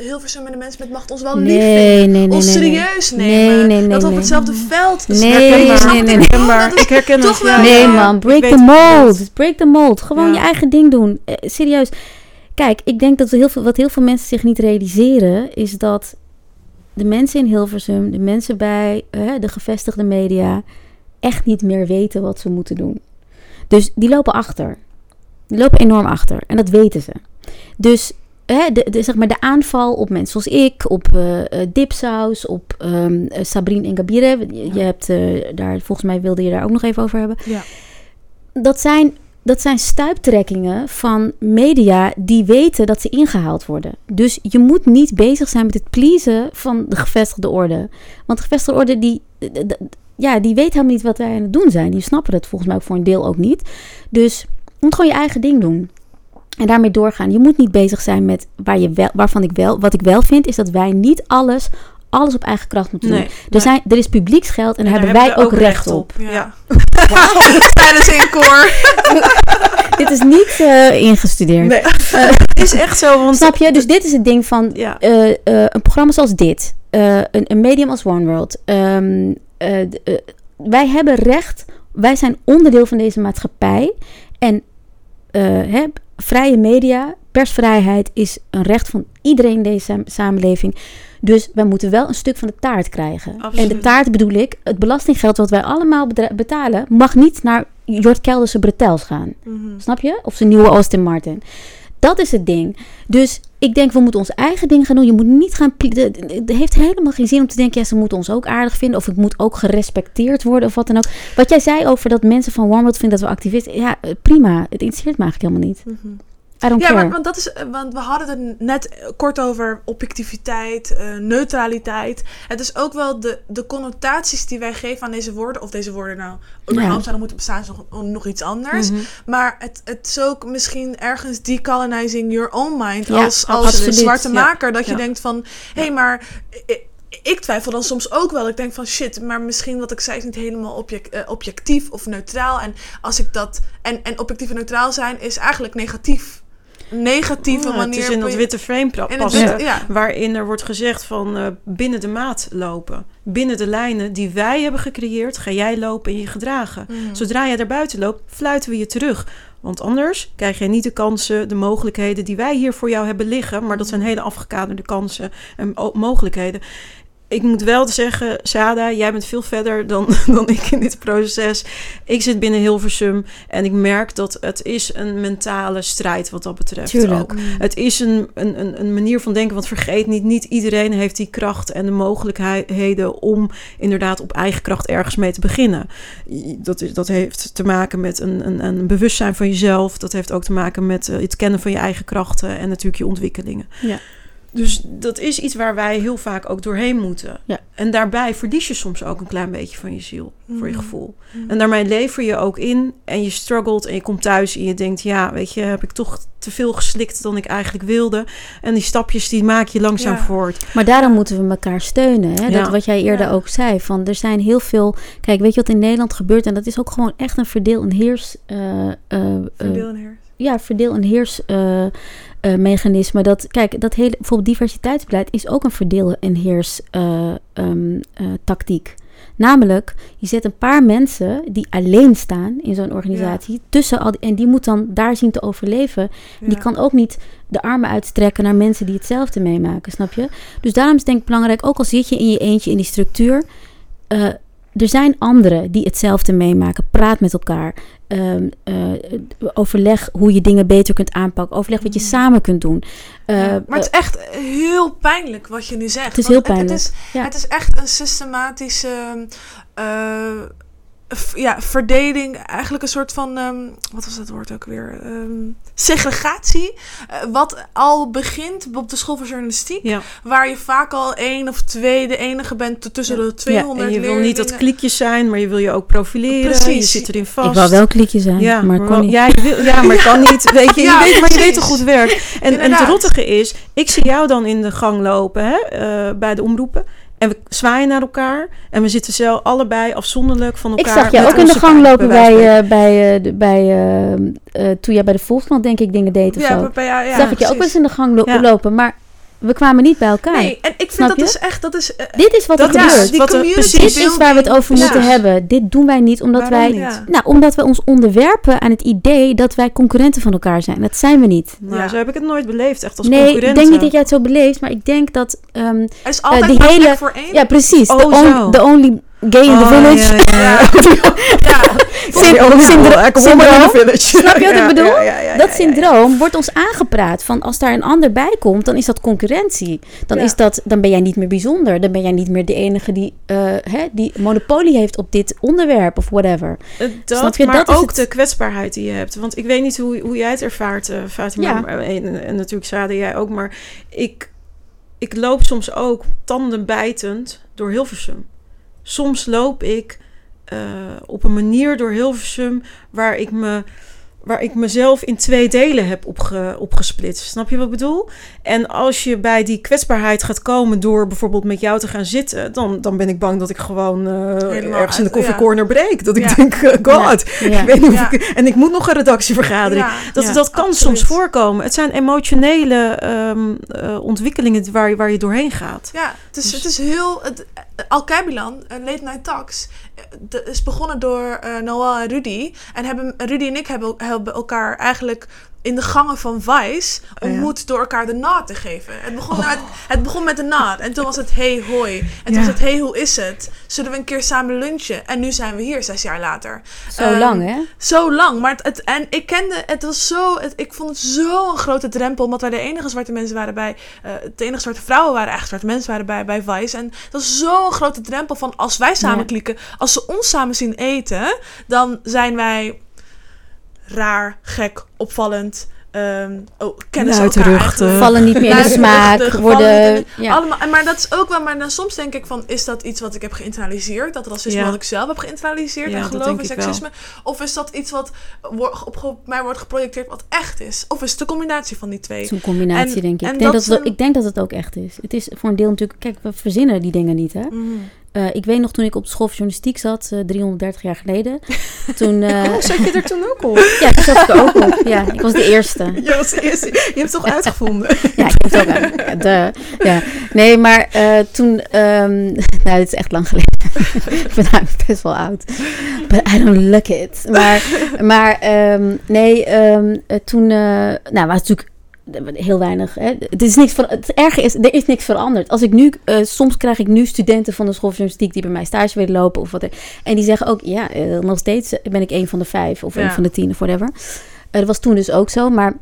Speaker 2: en de mensen met macht ons wel lief
Speaker 4: Nee,
Speaker 2: vinden.
Speaker 4: nee, nee,
Speaker 2: ons
Speaker 4: nee, nee.
Speaker 2: serieus
Speaker 4: Nee,
Speaker 2: nemen.
Speaker 4: nee, nee,
Speaker 2: dat we op
Speaker 4: nee.
Speaker 2: hetzelfde veld
Speaker 4: Nee, nee, nee, nee,
Speaker 2: ik
Speaker 4: nee.
Speaker 3: Maar ik herken
Speaker 2: toch
Speaker 3: het.
Speaker 2: wel-
Speaker 3: ja,
Speaker 4: Nee, man. Break the
Speaker 3: het
Speaker 4: mold. Break the mold. Gewoon
Speaker 3: Ja.
Speaker 4: je eigen ding doen. Eh, serieus. Kijk, ik denk dat er heel veel, wat heel veel mensen zich niet realiseren... is dat de mensen in Hilversum, de mensen bij de gevestigde media... echt niet meer weten wat ze moeten doen. Dus die lopen achter. Die lopen enorm achter. En dat weten ze. Dus hè, de, de, zeg maar de aanval op mensen zoals ik, op eh, Dipsaus, op eh, Sabrine Engabire. Je, je hebt daar, volgens mij wilde je daar ook nog even over hebben.
Speaker 2: Ja.
Speaker 4: Dat zijn, dat zijn stuiptrekkingen van media die weten dat ze ingehaald worden. Dus je moet niet bezig zijn met het pleasen van de gevestigde orde. Want de gevestigde orde, die, ja, die weet helemaal niet wat wij aan het doen zijn. Die snappen het volgens mij ook voor een deel ook niet. Dus je moet gewoon je eigen ding doen. En daarmee doorgaan. Je moet niet bezig zijn met waar je wel, waarvan ik wel. Wat ik wel vind, is dat wij niet alles, alles op eigen kracht moeten doen.
Speaker 3: Nee,
Speaker 4: Er,
Speaker 3: nee.
Speaker 4: zijn, er is publieksgeld en daar
Speaker 3: En
Speaker 4: hebben wij ook recht op.
Speaker 2: Ja. (laughs) Tijdens in koor. (laughs)
Speaker 4: Dit is niet eh, ingestudeerd.
Speaker 3: Nee, het (laughs) is echt zo. Want
Speaker 4: Snap je? Dus dit is het ding van
Speaker 3: ja,
Speaker 4: eh, eh, een programma zoals dit, eh, een, een medium als One World. ehm, eh, eh, wij hebben recht, wij zijn onderdeel van deze maatschappij. En eh, hè, vrije media, persvrijheid is een recht van iedereen in deze sam- samenleving. Dus wij moeten wel een stuk van de taart krijgen. En de taart bedoel ik, het belastinggeld wat wij allemaal betalen, mag niet naar Jort Kelderse bretels gaan.
Speaker 2: Mhm.
Speaker 4: Snap je? Of zijn nieuwe Austin Martin. Dat is het ding. Dus ik denk, we moeten ons eigen ding gaan doen. Je moet niet gaan... Het heeft helemaal geen zin om te denken... ja, ze moeten ons ook aardig vinden... of ik moet ook gerespecteerd worden of wat dan ook. Wat jij zei over dat mensen van One World vinden dat we activisten... ja, eh, prima. Het interesseert me eigenlijk helemaal niet.
Speaker 2: Mhm.
Speaker 4: I don't
Speaker 2: Ja,
Speaker 4: care.
Speaker 2: maar, want, dat is, eh, want we hadden het net kort over objectiviteit, eh, neutraliteit. Het is ook wel de, de connotaties die wij geven aan deze woorden. Of deze woorden nou überhaupt
Speaker 4: Ja.
Speaker 2: zouden moeten bestaan, is nog, nog iets anders.
Speaker 3: Mhm.
Speaker 2: Maar het, het is ook misschien ergens decolonizing your own mind.
Speaker 4: Ja,
Speaker 2: als als
Speaker 4: absoluut.
Speaker 2: zwarte
Speaker 3: Ja.
Speaker 2: maker. Dat je denkt van, hé, hey, maar... Ik, twijfel dan soms ook wel. Ik denk van shit, maar misschien wat ik zei is niet helemaal object, eh, objectief of neutraal. En als ik dat. En, en objectief en neutraal zijn is eigenlijk negatief. Negatieve
Speaker 3: Oh,
Speaker 2: manier.
Speaker 3: het is in dat witte frame
Speaker 2: het
Speaker 3: passen.
Speaker 2: ja.
Speaker 3: Waarin er wordt gezegd van eh, binnen de maat lopen. Binnen de lijnen die wij hebben gecreëerd, ga jij lopen en je gedragen.
Speaker 2: Mhm.
Speaker 3: Zodra jij daar buiten loopt, fluiten we je terug. Want anders krijg jij niet de kansen, de mogelijkheden die wij hier voor jou hebben liggen. Maar dat zijn hele afgekaderde kansen en mo- mogelijkheden. Ik moet wel zeggen, Sada, jij bent veel verder dan, (laughs) dan ik in dit proces. Ik zit binnen Hilversum en ik merk dat het is een mentale strijd wat dat betreft.
Speaker 4: Tuurlijk.
Speaker 3: ook. Het is een, een, een, een manier van denken, want vergeet niet, niet iedereen heeft die kracht en de mogelijkheden om inderdaad op eigen kracht ergens mee te beginnen. Dat, is, dat heeft te maken met een, een, een bewustzijn van jezelf. Dat heeft ook te maken met eh, het kennen van je eigen krachten en natuurlijk je ontwikkelingen.
Speaker 4: Ja.
Speaker 3: Dus dat is iets waar wij heel vaak ook doorheen moeten.
Speaker 4: Ja.
Speaker 3: En daarbij verlies je soms ook een klein beetje van je ziel, voor je
Speaker 2: Mhm.
Speaker 3: gevoel. En daarmee lever je ook in en je struggelt en je komt thuis en je denkt, ja, weet je, heb ik toch te veel geslikt dan ik eigenlijk wilde. En die stapjes die maak je langzaam
Speaker 2: Ja.
Speaker 3: voort.
Speaker 4: Maar daarom moeten we elkaar steunen. Hè?
Speaker 3: Ja.
Speaker 4: Dat wat jij eerder ook zei. Van er zijn heel veel. Kijk, weet je wat in Nederland gebeurt? En dat is ook gewoon echt een verdeel- en heers. eh, eh, eh,
Speaker 2: Verdeel en heers.
Speaker 4: Ja, verdeel- en heers. eh, eh, mechanisme. Dat, kijk, dat hele, bijvoorbeeld diversiteitsbeleid is ook een verdeel- en heers eh, ehm, eh, tactiek. Namelijk, je zet een paar mensen die alleen staan in zo'n organisatie tussen al die, en die moet dan daar zien te overleven. Die kan ook niet de armen uitstrekken naar mensen die hetzelfde meemaken, snap je? Dus daarom is het denk ik belangrijk, ook al zit je in je eentje in die structuur, er zijn anderen die hetzelfde meemaken. Praat met elkaar. Ehm, eh, overleg hoe je dingen beter kunt aanpakken. Overleg wat je samen kunt doen. Eh,
Speaker 2: Ja, maar het is echt heel pijnlijk wat je nu zegt.
Speaker 4: Het is heel
Speaker 2: Het,
Speaker 4: pijnlijk,
Speaker 2: is,
Speaker 4: ja.
Speaker 2: het is echt een systematische eh, f- ja, verdeling. Eigenlijk een soort van, ehm, wat was dat woord ook weer? Ehm, segregatie. Eh, wat al begint op de school van journalistiek.
Speaker 3: Ja.
Speaker 2: Waar je vaak al één of twee de enige bent tussen de 200
Speaker 3: en je wil niet dat kliekjes zijn, maar je wil je ook profileren.
Speaker 2: Precies.
Speaker 3: Je zit erin vast.
Speaker 4: ik wou wel kliekje zijn,
Speaker 3: Ja,
Speaker 4: maar
Speaker 3: wel-
Speaker 4: niet.
Speaker 3: Ja, je wil, ja, maar (laughs) kan niet. Weet je,
Speaker 2: Ja,
Speaker 3: je weet, maar je weet toch hoe het werkt. En, en het rottige is, ik zie jou dan in de gang lopen hè, eh, bij de omroepen. En we zwaaien naar elkaar. En we zitten zelf allebei afzonderlijk van
Speaker 4: Ik
Speaker 3: elkaar.
Speaker 4: zag je ook in de gang lopen
Speaker 3: bij
Speaker 4: eh, bij, eh, bij eh, toen jij bij de Volkskrant denk ik dingen deed of
Speaker 2: Ja,
Speaker 4: zo.
Speaker 2: ja, ja,
Speaker 4: zag ik je ook wel eens in de gang lo- lopen, maar we kwamen niet bij elkaar.
Speaker 2: Nee, en ik vind
Speaker 4: Snap
Speaker 2: dat
Speaker 4: je?
Speaker 2: is echt, dat is... eh,
Speaker 4: Dit is wat
Speaker 3: Dat
Speaker 4: er
Speaker 3: is
Speaker 4: gebeurt.
Speaker 2: die
Speaker 3: wat er
Speaker 2: community
Speaker 3: precies
Speaker 4: Dit is waar we het over moeten
Speaker 2: Ja.
Speaker 4: hebben. Dit doen wij niet omdat
Speaker 3: Waarom
Speaker 4: wij,
Speaker 3: niet?
Speaker 4: Nou, omdat we ons onderwerpen aan het idee dat wij concurrenten van elkaar zijn. Dat zijn we niet.
Speaker 3: Nou,
Speaker 2: Ja.
Speaker 3: zo heb ik het nooit beleefd, echt als
Speaker 4: nee, ik
Speaker 3: concurrenten.
Speaker 4: denk niet dat jij het zo beleeft, maar ik denk dat, ehm,
Speaker 2: Er is altijd
Speaker 4: die
Speaker 2: maar
Speaker 4: hele-
Speaker 2: voor één.
Speaker 4: ja, precies.
Speaker 3: Oh,
Speaker 4: the, on-
Speaker 3: zo.
Speaker 4: the only gay in the
Speaker 3: Oh,
Speaker 4: village.
Speaker 3: ja, ja, ja. (laughs)
Speaker 2: Ja,
Speaker 4: Syn- syndro- syndroom. Snap je wat ik bedoel? Dat syndroom wordt ons aangepraat van als daar een ander bij komt, dan is dat concurrentie. Dan, is dat, dan ben jij niet meer bijzonder. Dan ben jij niet meer de enige die, eh, hè, die monopolie heeft op dit onderwerp of whatever.
Speaker 3: Eh, Dat,
Speaker 4: Snap je?
Speaker 3: maar
Speaker 4: Dat
Speaker 3: ook
Speaker 4: het.
Speaker 3: de kwetsbaarheid die je hebt. Want ik weet niet hoe, hoe jij het ervaart, eh Fatima. En, en natuurlijk Sade, jij ook. Maar ik, ik loop soms ook tandenbijtend door Hilversum. Soms loop ik eh, op een manier door Hilversum waar ik me waar ik mezelf in twee delen heb opge, opgesplitst. Snap je wat ik bedoel? En als je bij die kwetsbaarheid gaat komen door bijvoorbeeld met jou te gaan zitten, dan, dan ben ik bang dat ik gewoon eh, ergens in de
Speaker 2: ja.
Speaker 3: koffiecorner breek. Dat ik
Speaker 2: Ja.
Speaker 3: denk, eh, god,
Speaker 4: Ja.
Speaker 3: ik weet niet of
Speaker 2: Ja.
Speaker 3: ik... En ik moet nog een redactievergadering. Dat, dat kan
Speaker 2: absoluut.
Speaker 3: soms voorkomen. Het zijn emotionele ehm, eh, ontwikkelingen waar, je- waar je doorheen gaat.
Speaker 2: Ja, het is,
Speaker 3: Dus-
Speaker 2: het is heel... Het, Al Kabilan, eh, Late Night Talks, eh, is begonnen door eh, Noël en Rudy. En hebben, Rudy en ik hebben, hebben elkaar eigenlijk in de gangen van Vice
Speaker 3: Oh ja.
Speaker 2: ontmoet door elkaar de naad te geven. Het begon, met, het begon met de naad. En toen was het hey hoi. En toen
Speaker 3: Ja.
Speaker 2: was het hey hoe is het? Zullen we een keer samen lunchen? En nu zijn we hier zes jaar later.
Speaker 4: Zo
Speaker 2: Ehm,
Speaker 4: lang, hè?
Speaker 2: Zo lang. Maar het, het- en ik kende, het was zo, het, ik vond het zo'n grote drempel, omdat wij de enige zwarte mensen waren bij, eh, de enige zwarte vrouwen waren echt zwarte mensen waren bij, bij Vice. En het was zo'n grote drempel van als wij samen
Speaker 4: Ja.
Speaker 2: klikken, als ze ons samen zien eten, dan zijn wij raar, gek, opvallend. ehm oh, kennen ze elkaar
Speaker 3: Luidruchtig.
Speaker 2: eigenlijk.
Speaker 4: Vallen niet meer in de smaak. Worden, ja.
Speaker 2: Allemaal, en maar dat is ook wel, maar dan soms denk ik van, is dat iets wat ik heb geïnternaliseerd? Dat racisme
Speaker 3: Ja.
Speaker 2: wat ik zelf heb geïnternaliseerd
Speaker 3: Ja,
Speaker 2: en geloof in seksisme? Of is dat iets wat op, op mij wordt geprojecteerd wat echt is? Of is het de combinatie van die twee?
Speaker 4: Het is een combinatie,
Speaker 2: En-
Speaker 4: denk ik.
Speaker 2: en
Speaker 4: Ik denk
Speaker 2: dat
Speaker 4: ik denk dat het ook echt is. Het is voor een deel natuurlijk... Kijk, we verzinnen die dingen niet, hè?
Speaker 2: Mhm.
Speaker 4: Eh, ik weet nog toen ik op de school van journalistiek zat, eh, 330 jaar geleden. (laughs) Toen... eh,
Speaker 3: Oh, zat je er toen ook op? (laughs)
Speaker 4: ja, toen zat ik er ook op. Ja, ik was de eerste. (laughs)
Speaker 3: Je, was de eerste. je hebt het toch uitgevonden?
Speaker 4: Ja, ik heb het ook aan. Ja. Nee, maar toen... ehm nou, dit is echt lang geleden. ik ben eigenlijk best wel oud. But I don't look it. Maar, maar ehm, nee, ehm, eh, toen... nou, was natuurlijk heel weinig. Hè. Het, is niks van, het erge is, er is niks veranderd. Als ik nu, eh, soms krijg ik nu studenten van de school van journalistiek die bij mij stage willen lopen of wat. dan- En die zeggen ook, ja, eh, nog steeds ben ik een van de vijf of
Speaker 2: Ja.
Speaker 4: een van de tien of whatever. Eh, dat was toen dus ook zo, maar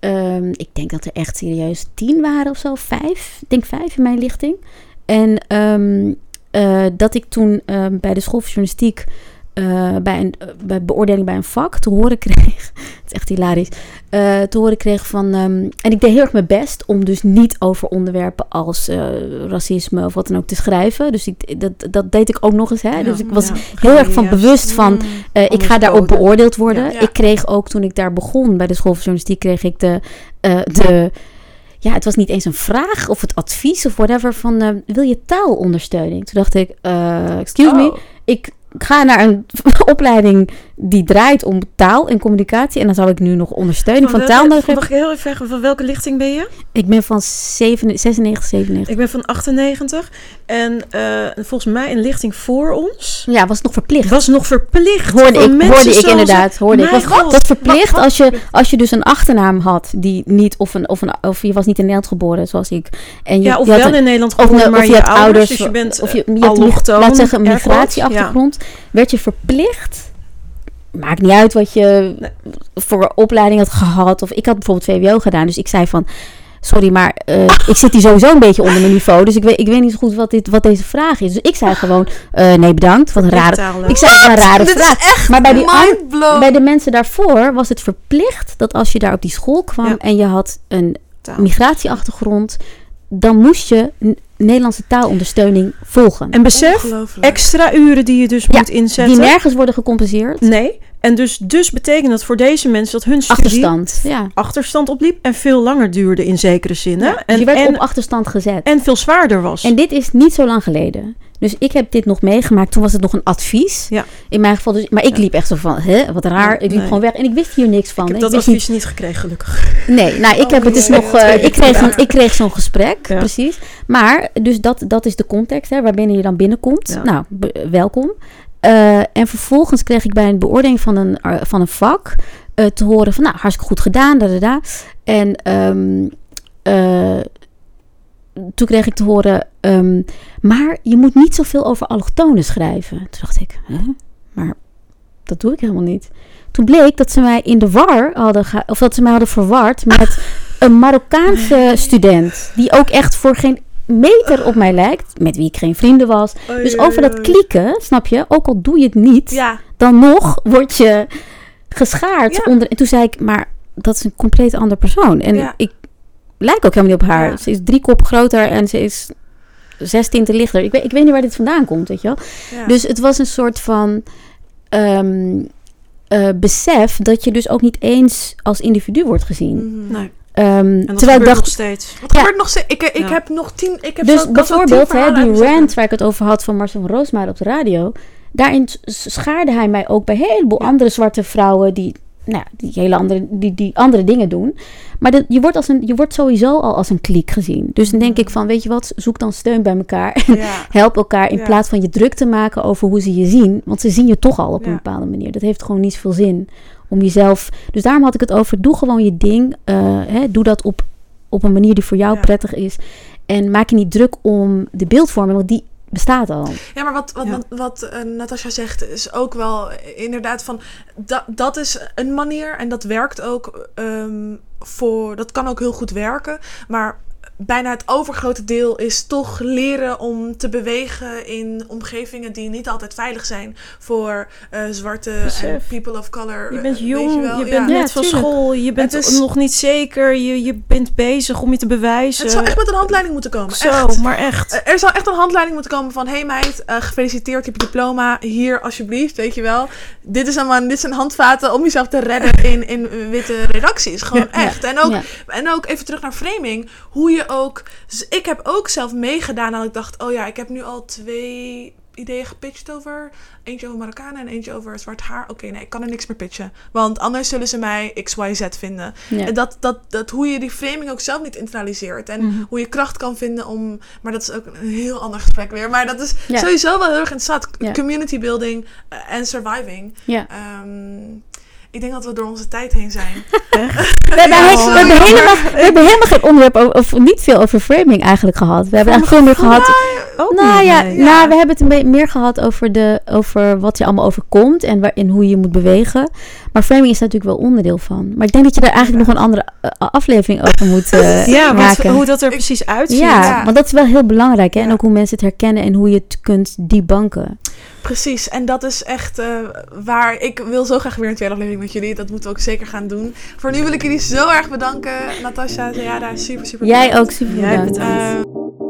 Speaker 4: ehm, ik denk dat er echt serieus tien waren of zo, vijf. Ik denk vijf in mijn lichting. En ehm, eh, dat ik toen ehm, bij de school van journalistiek eh, bij een eh, bij beoordeling bij een vak te horen kreeg. (laughs) Het is echt hilarisch. eh, te horen kreeg van. ehm, en ik deed heel erg mijn best om dus niet over onderwerpen als racisme of wat dan ook te schrijven. Dus ik, dat, dat deed ik ook nog eens. Hè? dus ik was
Speaker 3: Ja.
Speaker 4: heel erg van bewust van.
Speaker 2: Mm.
Speaker 4: ik ga daarop beoordeeld worden.
Speaker 2: Ja.
Speaker 4: Ik kreeg ook toen ik daar begon bij de school van journalistiek, kreeg ik de. de ja, het was niet eens een vraag of het advies of whatever van wil je taalondersteuning? Toen dacht ik, excuse me,
Speaker 2: Oh.
Speaker 4: ik een opleiding die draait om taal en communicatie. En dan zou ik nu nog ondersteuning van, taal nodig
Speaker 3: Mag
Speaker 4: hebben.
Speaker 3: ik heel even vragen, van welke lichting ben je?
Speaker 4: Ik ben van 7, 96, 97.
Speaker 3: Ik ben van 98. En eh, volgens mij een lichting voor ons
Speaker 4: Ja, was het nog verplicht.
Speaker 3: was nog verplicht.
Speaker 4: Hoorde ik, hoorde ik inderdaad. Hoorde ik. Was,
Speaker 3: God.
Speaker 4: was verplicht
Speaker 2: Wat-
Speaker 4: als je, als je dus een achternaam had die niet, of, een, of, een, of je was niet in Nederland geboren zoals ik. En je,
Speaker 3: Ja, of
Speaker 4: je had
Speaker 3: wel
Speaker 4: een-
Speaker 3: in Nederland
Speaker 4: of,
Speaker 3: geboren, maar
Speaker 4: of
Speaker 3: je,
Speaker 4: je hebt
Speaker 3: ouders, dus je bent
Speaker 4: of je,
Speaker 3: eh,
Speaker 4: je
Speaker 3: allochtoon,
Speaker 4: laat zeggen, een migratieachtergrond, werd je verplicht. Maakt niet uit wat je
Speaker 3: Nee.
Speaker 4: voor opleiding had gehad. Of ik had bijvoorbeeld VWO gedaan, dus ik zei van. Sorry, maar eh, ik zit hier sowieso een beetje onder mijn niveau. Dus ik weet, ik weet niet zo goed wat, dit, wat deze vraag is. Dus ik zei gewoon, eh, nee bedankt. Wat een rare, ik zei, wat een rare (laughs)
Speaker 2: Dit is
Speaker 4: vraag.
Speaker 2: echt
Speaker 4: Maar bij die bij de mensen daarvoor was het verplicht dat als je daar op die school kwam
Speaker 3: Ja.
Speaker 4: en je had een migratieachtergrond, dan moest je Nederlandse taalondersteuning volgen.
Speaker 3: En besef, extra uren die je dus
Speaker 4: Ja,
Speaker 3: moet inzetten.
Speaker 4: die nergens worden gecompenseerd.
Speaker 3: Nee. En dus, dus betekent dat voor deze mensen dat hun studie
Speaker 4: Achterstand. Ja.
Speaker 3: achterstand opliep en veel langer duurde in zekere zin. hè?
Speaker 4: Ja, dus
Speaker 3: En,
Speaker 4: je werd
Speaker 3: en,
Speaker 4: op achterstand gezet.
Speaker 3: en veel zwaarder was.
Speaker 4: En dit is niet zo lang geleden. Dus ik heb dit nog meegemaakt. Toen was het nog een advies.
Speaker 3: Ja.
Speaker 4: In mijn geval dus. Maar ik liep echt zo van, hè, wat raar.
Speaker 3: Ja,
Speaker 4: ik liep
Speaker 3: nee.
Speaker 4: gewoon weg. En ik wist hier niks van.
Speaker 3: ik heb
Speaker 4: Ik
Speaker 3: dat advies niet gekregen, gelukkig.
Speaker 4: nee, nou, ik
Speaker 2: Oh,
Speaker 4: heb het dus nog... eh, ik, kreeg zo'n, ik kreeg zo'n gesprek, precies. Maar, dus dat, dat is de context, hè, waarbinnen je dan binnenkomt. Nou, be- welkom. Eh, en vervolgens kreeg ik bij een beoordeling van een, eh, van een vak... eh, te horen van, nou, hartstikke goed gedaan, da, da, da. En ehm, eh, toen kreeg ik te horen... ehm, maar je moet niet zoveel over allochtonen schrijven. Toen dacht ik, hè? maar dat doe ik helemaal niet. Toen bleek dat ze mij in de war hadden... of dat ze mij hadden verward met een Marokkaanse student... die ook echt voor geen meter op mij lijkt... met wie ik geen vrienden was. Dus over dat klieken, snap je? Ook al doe je het niet
Speaker 2: Ja,
Speaker 4: dan nog word je geschaard
Speaker 2: Ja.
Speaker 4: onder. En toen zei ik, maar dat is een compleet ander persoon. En
Speaker 2: Ja.
Speaker 4: ik lijk ook helemaal niet op haar.
Speaker 2: Ja.
Speaker 4: Ze is drie kop groter en ze is zes tinten lichter. Ik weet, ik weet niet waar dit vandaan komt, weet je wel.
Speaker 2: ja.
Speaker 4: Dus het was een soort van ehm, eh, besef dat je dus ook niet eens als individu wordt gezien.
Speaker 2: Mhm.
Speaker 3: Nee.
Speaker 4: Ehm,
Speaker 3: En dat
Speaker 4: terwijl ik dacht,
Speaker 3: nog steeds.
Speaker 2: Wat
Speaker 4: Ja.
Speaker 2: gebeurt nog steeds? Ik, ik
Speaker 3: Ja.
Speaker 2: heb nog tien... Ik heb
Speaker 4: Dus
Speaker 2: zo,
Speaker 4: bijvoorbeeld hè, die rant waar ik het over had van Marcel van Roosmalen op de radio. Daarin schaarde hij mij ook bij een heleboel
Speaker 3: Ja.
Speaker 4: andere zwarte vrouwen die, nou, ja, die, hele andere, die, die andere dingen doen. Maar dat, je, wordt als een, je wordt sowieso al als een kliek gezien. Dus dan denk ik van, weet je wat, zoek dan steun bij elkaar. En
Speaker 2: Ja. (laughs)
Speaker 4: help elkaar in
Speaker 2: Ja.
Speaker 4: plaats van je druk te maken over hoe ze je zien. Want ze zien je toch al op een bepaalde manier. Dat heeft gewoon niet veel zin om jezelf... Dus daarom had ik het over, doe gewoon je ding. eh, hè, doe dat op, op een manier die voor jou prettig is. En maak je niet druk om de beeldvorming, want die bestaat al.
Speaker 2: Ja, maar wat, wat,
Speaker 3: Ja.
Speaker 2: wat, wat eh, Natasja zegt is ook wel inderdaad van... Dat, dat is een manier en dat werkt ook ehm, voor... Dat kan ook heel goed werken, maar... Bijna het overgrote deel is toch leren om te bewegen in omgevingen die niet altijd veilig zijn voor eh, zwarte en people of color.
Speaker 3: Je
Speaker 2: eh,
Speaker 3: bent
Speaker 2: weet
Speaker 3: jong, je,
Speaker 2: wel,
Speaker 3: bent
Speaker 2: ja.
Speaker 4: Ja,
Speaker 3: net van school, je bent
Speaker 2: is-
Speaker 3: nog niet zeker, je, je bent bezig om je te bewijzen.
Speaker 2: Het zou echt met een handleiding moeten komen.
Speaker 3: Zo,
Speaker 2: echt.
Speaker 3: maar echt.
Speaker 2: Eh, Er zou echt een handleiding moeten komen van... hey meid, eh, gefeliciteerd, je hebt je diploma. Hier, alsjeblieft, weet je wel. Dit, is man, dit zijn handvaten om jezelf te redden in, in witte redacties. Gewoon
Speaker 3: Ja, ja.
Speaker 2: echt. En ook,
Speaker 4: Ja.
Speaker 2: en ook even terug naar framing. Hoe je ook... Dus ik heb ook zelf meegedaan dat ik dacht... oh ja, ik heb nu al twee ideeën gepitcht over... eentje over Marokkanen en eentje over zwart haar. Oké, nee, ik kan er niks meer pitchen. Want anders zullen ze mij XYZ vinden.
Speaker 4: Ja.
Speaker 2: En dat, dat, dat hoe je die framing ook zelf niet internaliseert. En
Speaker 3: Mhm.
Speaker 2: hoe je kracht kan vinden om... Maar dat is ook een heel ander gesprek weer. Maar dat is
Speaker 4: Ja.
Speaker 2: sowieso wel heel erg interessant.
Speaker 4: Ja.
Speaker 2: Community building eh, en surviving.
Speaker 4: Ja.
Speaker 2: Ehm, ik denk dat we door onze tijd heen zijn. (laughs)
Speaker 4: We, hebben,
Speaker 2: Ja,
Speaker 4: we, hebben helemaal, we hebben helemaal geen onderwerp over, of niet veel over framing eigenlijk gehad. We hebben eigenlijk veel meer gehad.
Speaker 3: Ook
Speaker 4: Nou
Speaker 3: niet,
Speaker 4: ja,
Speaker 3: nee.
Speaker 2: ja.
Speaker 4: nou, we hebben het een beetje meer gehad over, de, over wat je allemaal overkomt en waarin hoe je moet bewegen. Maar framing is daar natuurlijk wel onderdeel van. Maar ik denk dat je daar eigenlijk nog een andere eh, aflevering over moet (laughs) eh,
Speaker 3: Ja, wat,
Speaker 4: maken.
Speaker 3: hoe dat er
Speaker 2: Ik-
Speaker 3: precies uitziet.
Speaker 4: ja,
Speaker 2: Ja.
Speaker 4: want dat is wel heel belangrijk. Hè? En ook hoe mensen het herkennen en hoe je het kunt debunken.
Speaker 2: Precies, en dat is echt eh, waar ik wil zo graag weer een tweede aflevering met jullie. Dat moeten we ook zeker gaan doen. Voor nu wil ik jullie zo erg bedanken. Natasja, Zayada, super, super
Speaker 4: Jij
Speaker 2: bedankt.
Speaker 4: ook super
Speaker 3: Jij
Speaker 4: bedankt.
Speaker 3: bedankt.
Speaker 2: Eh,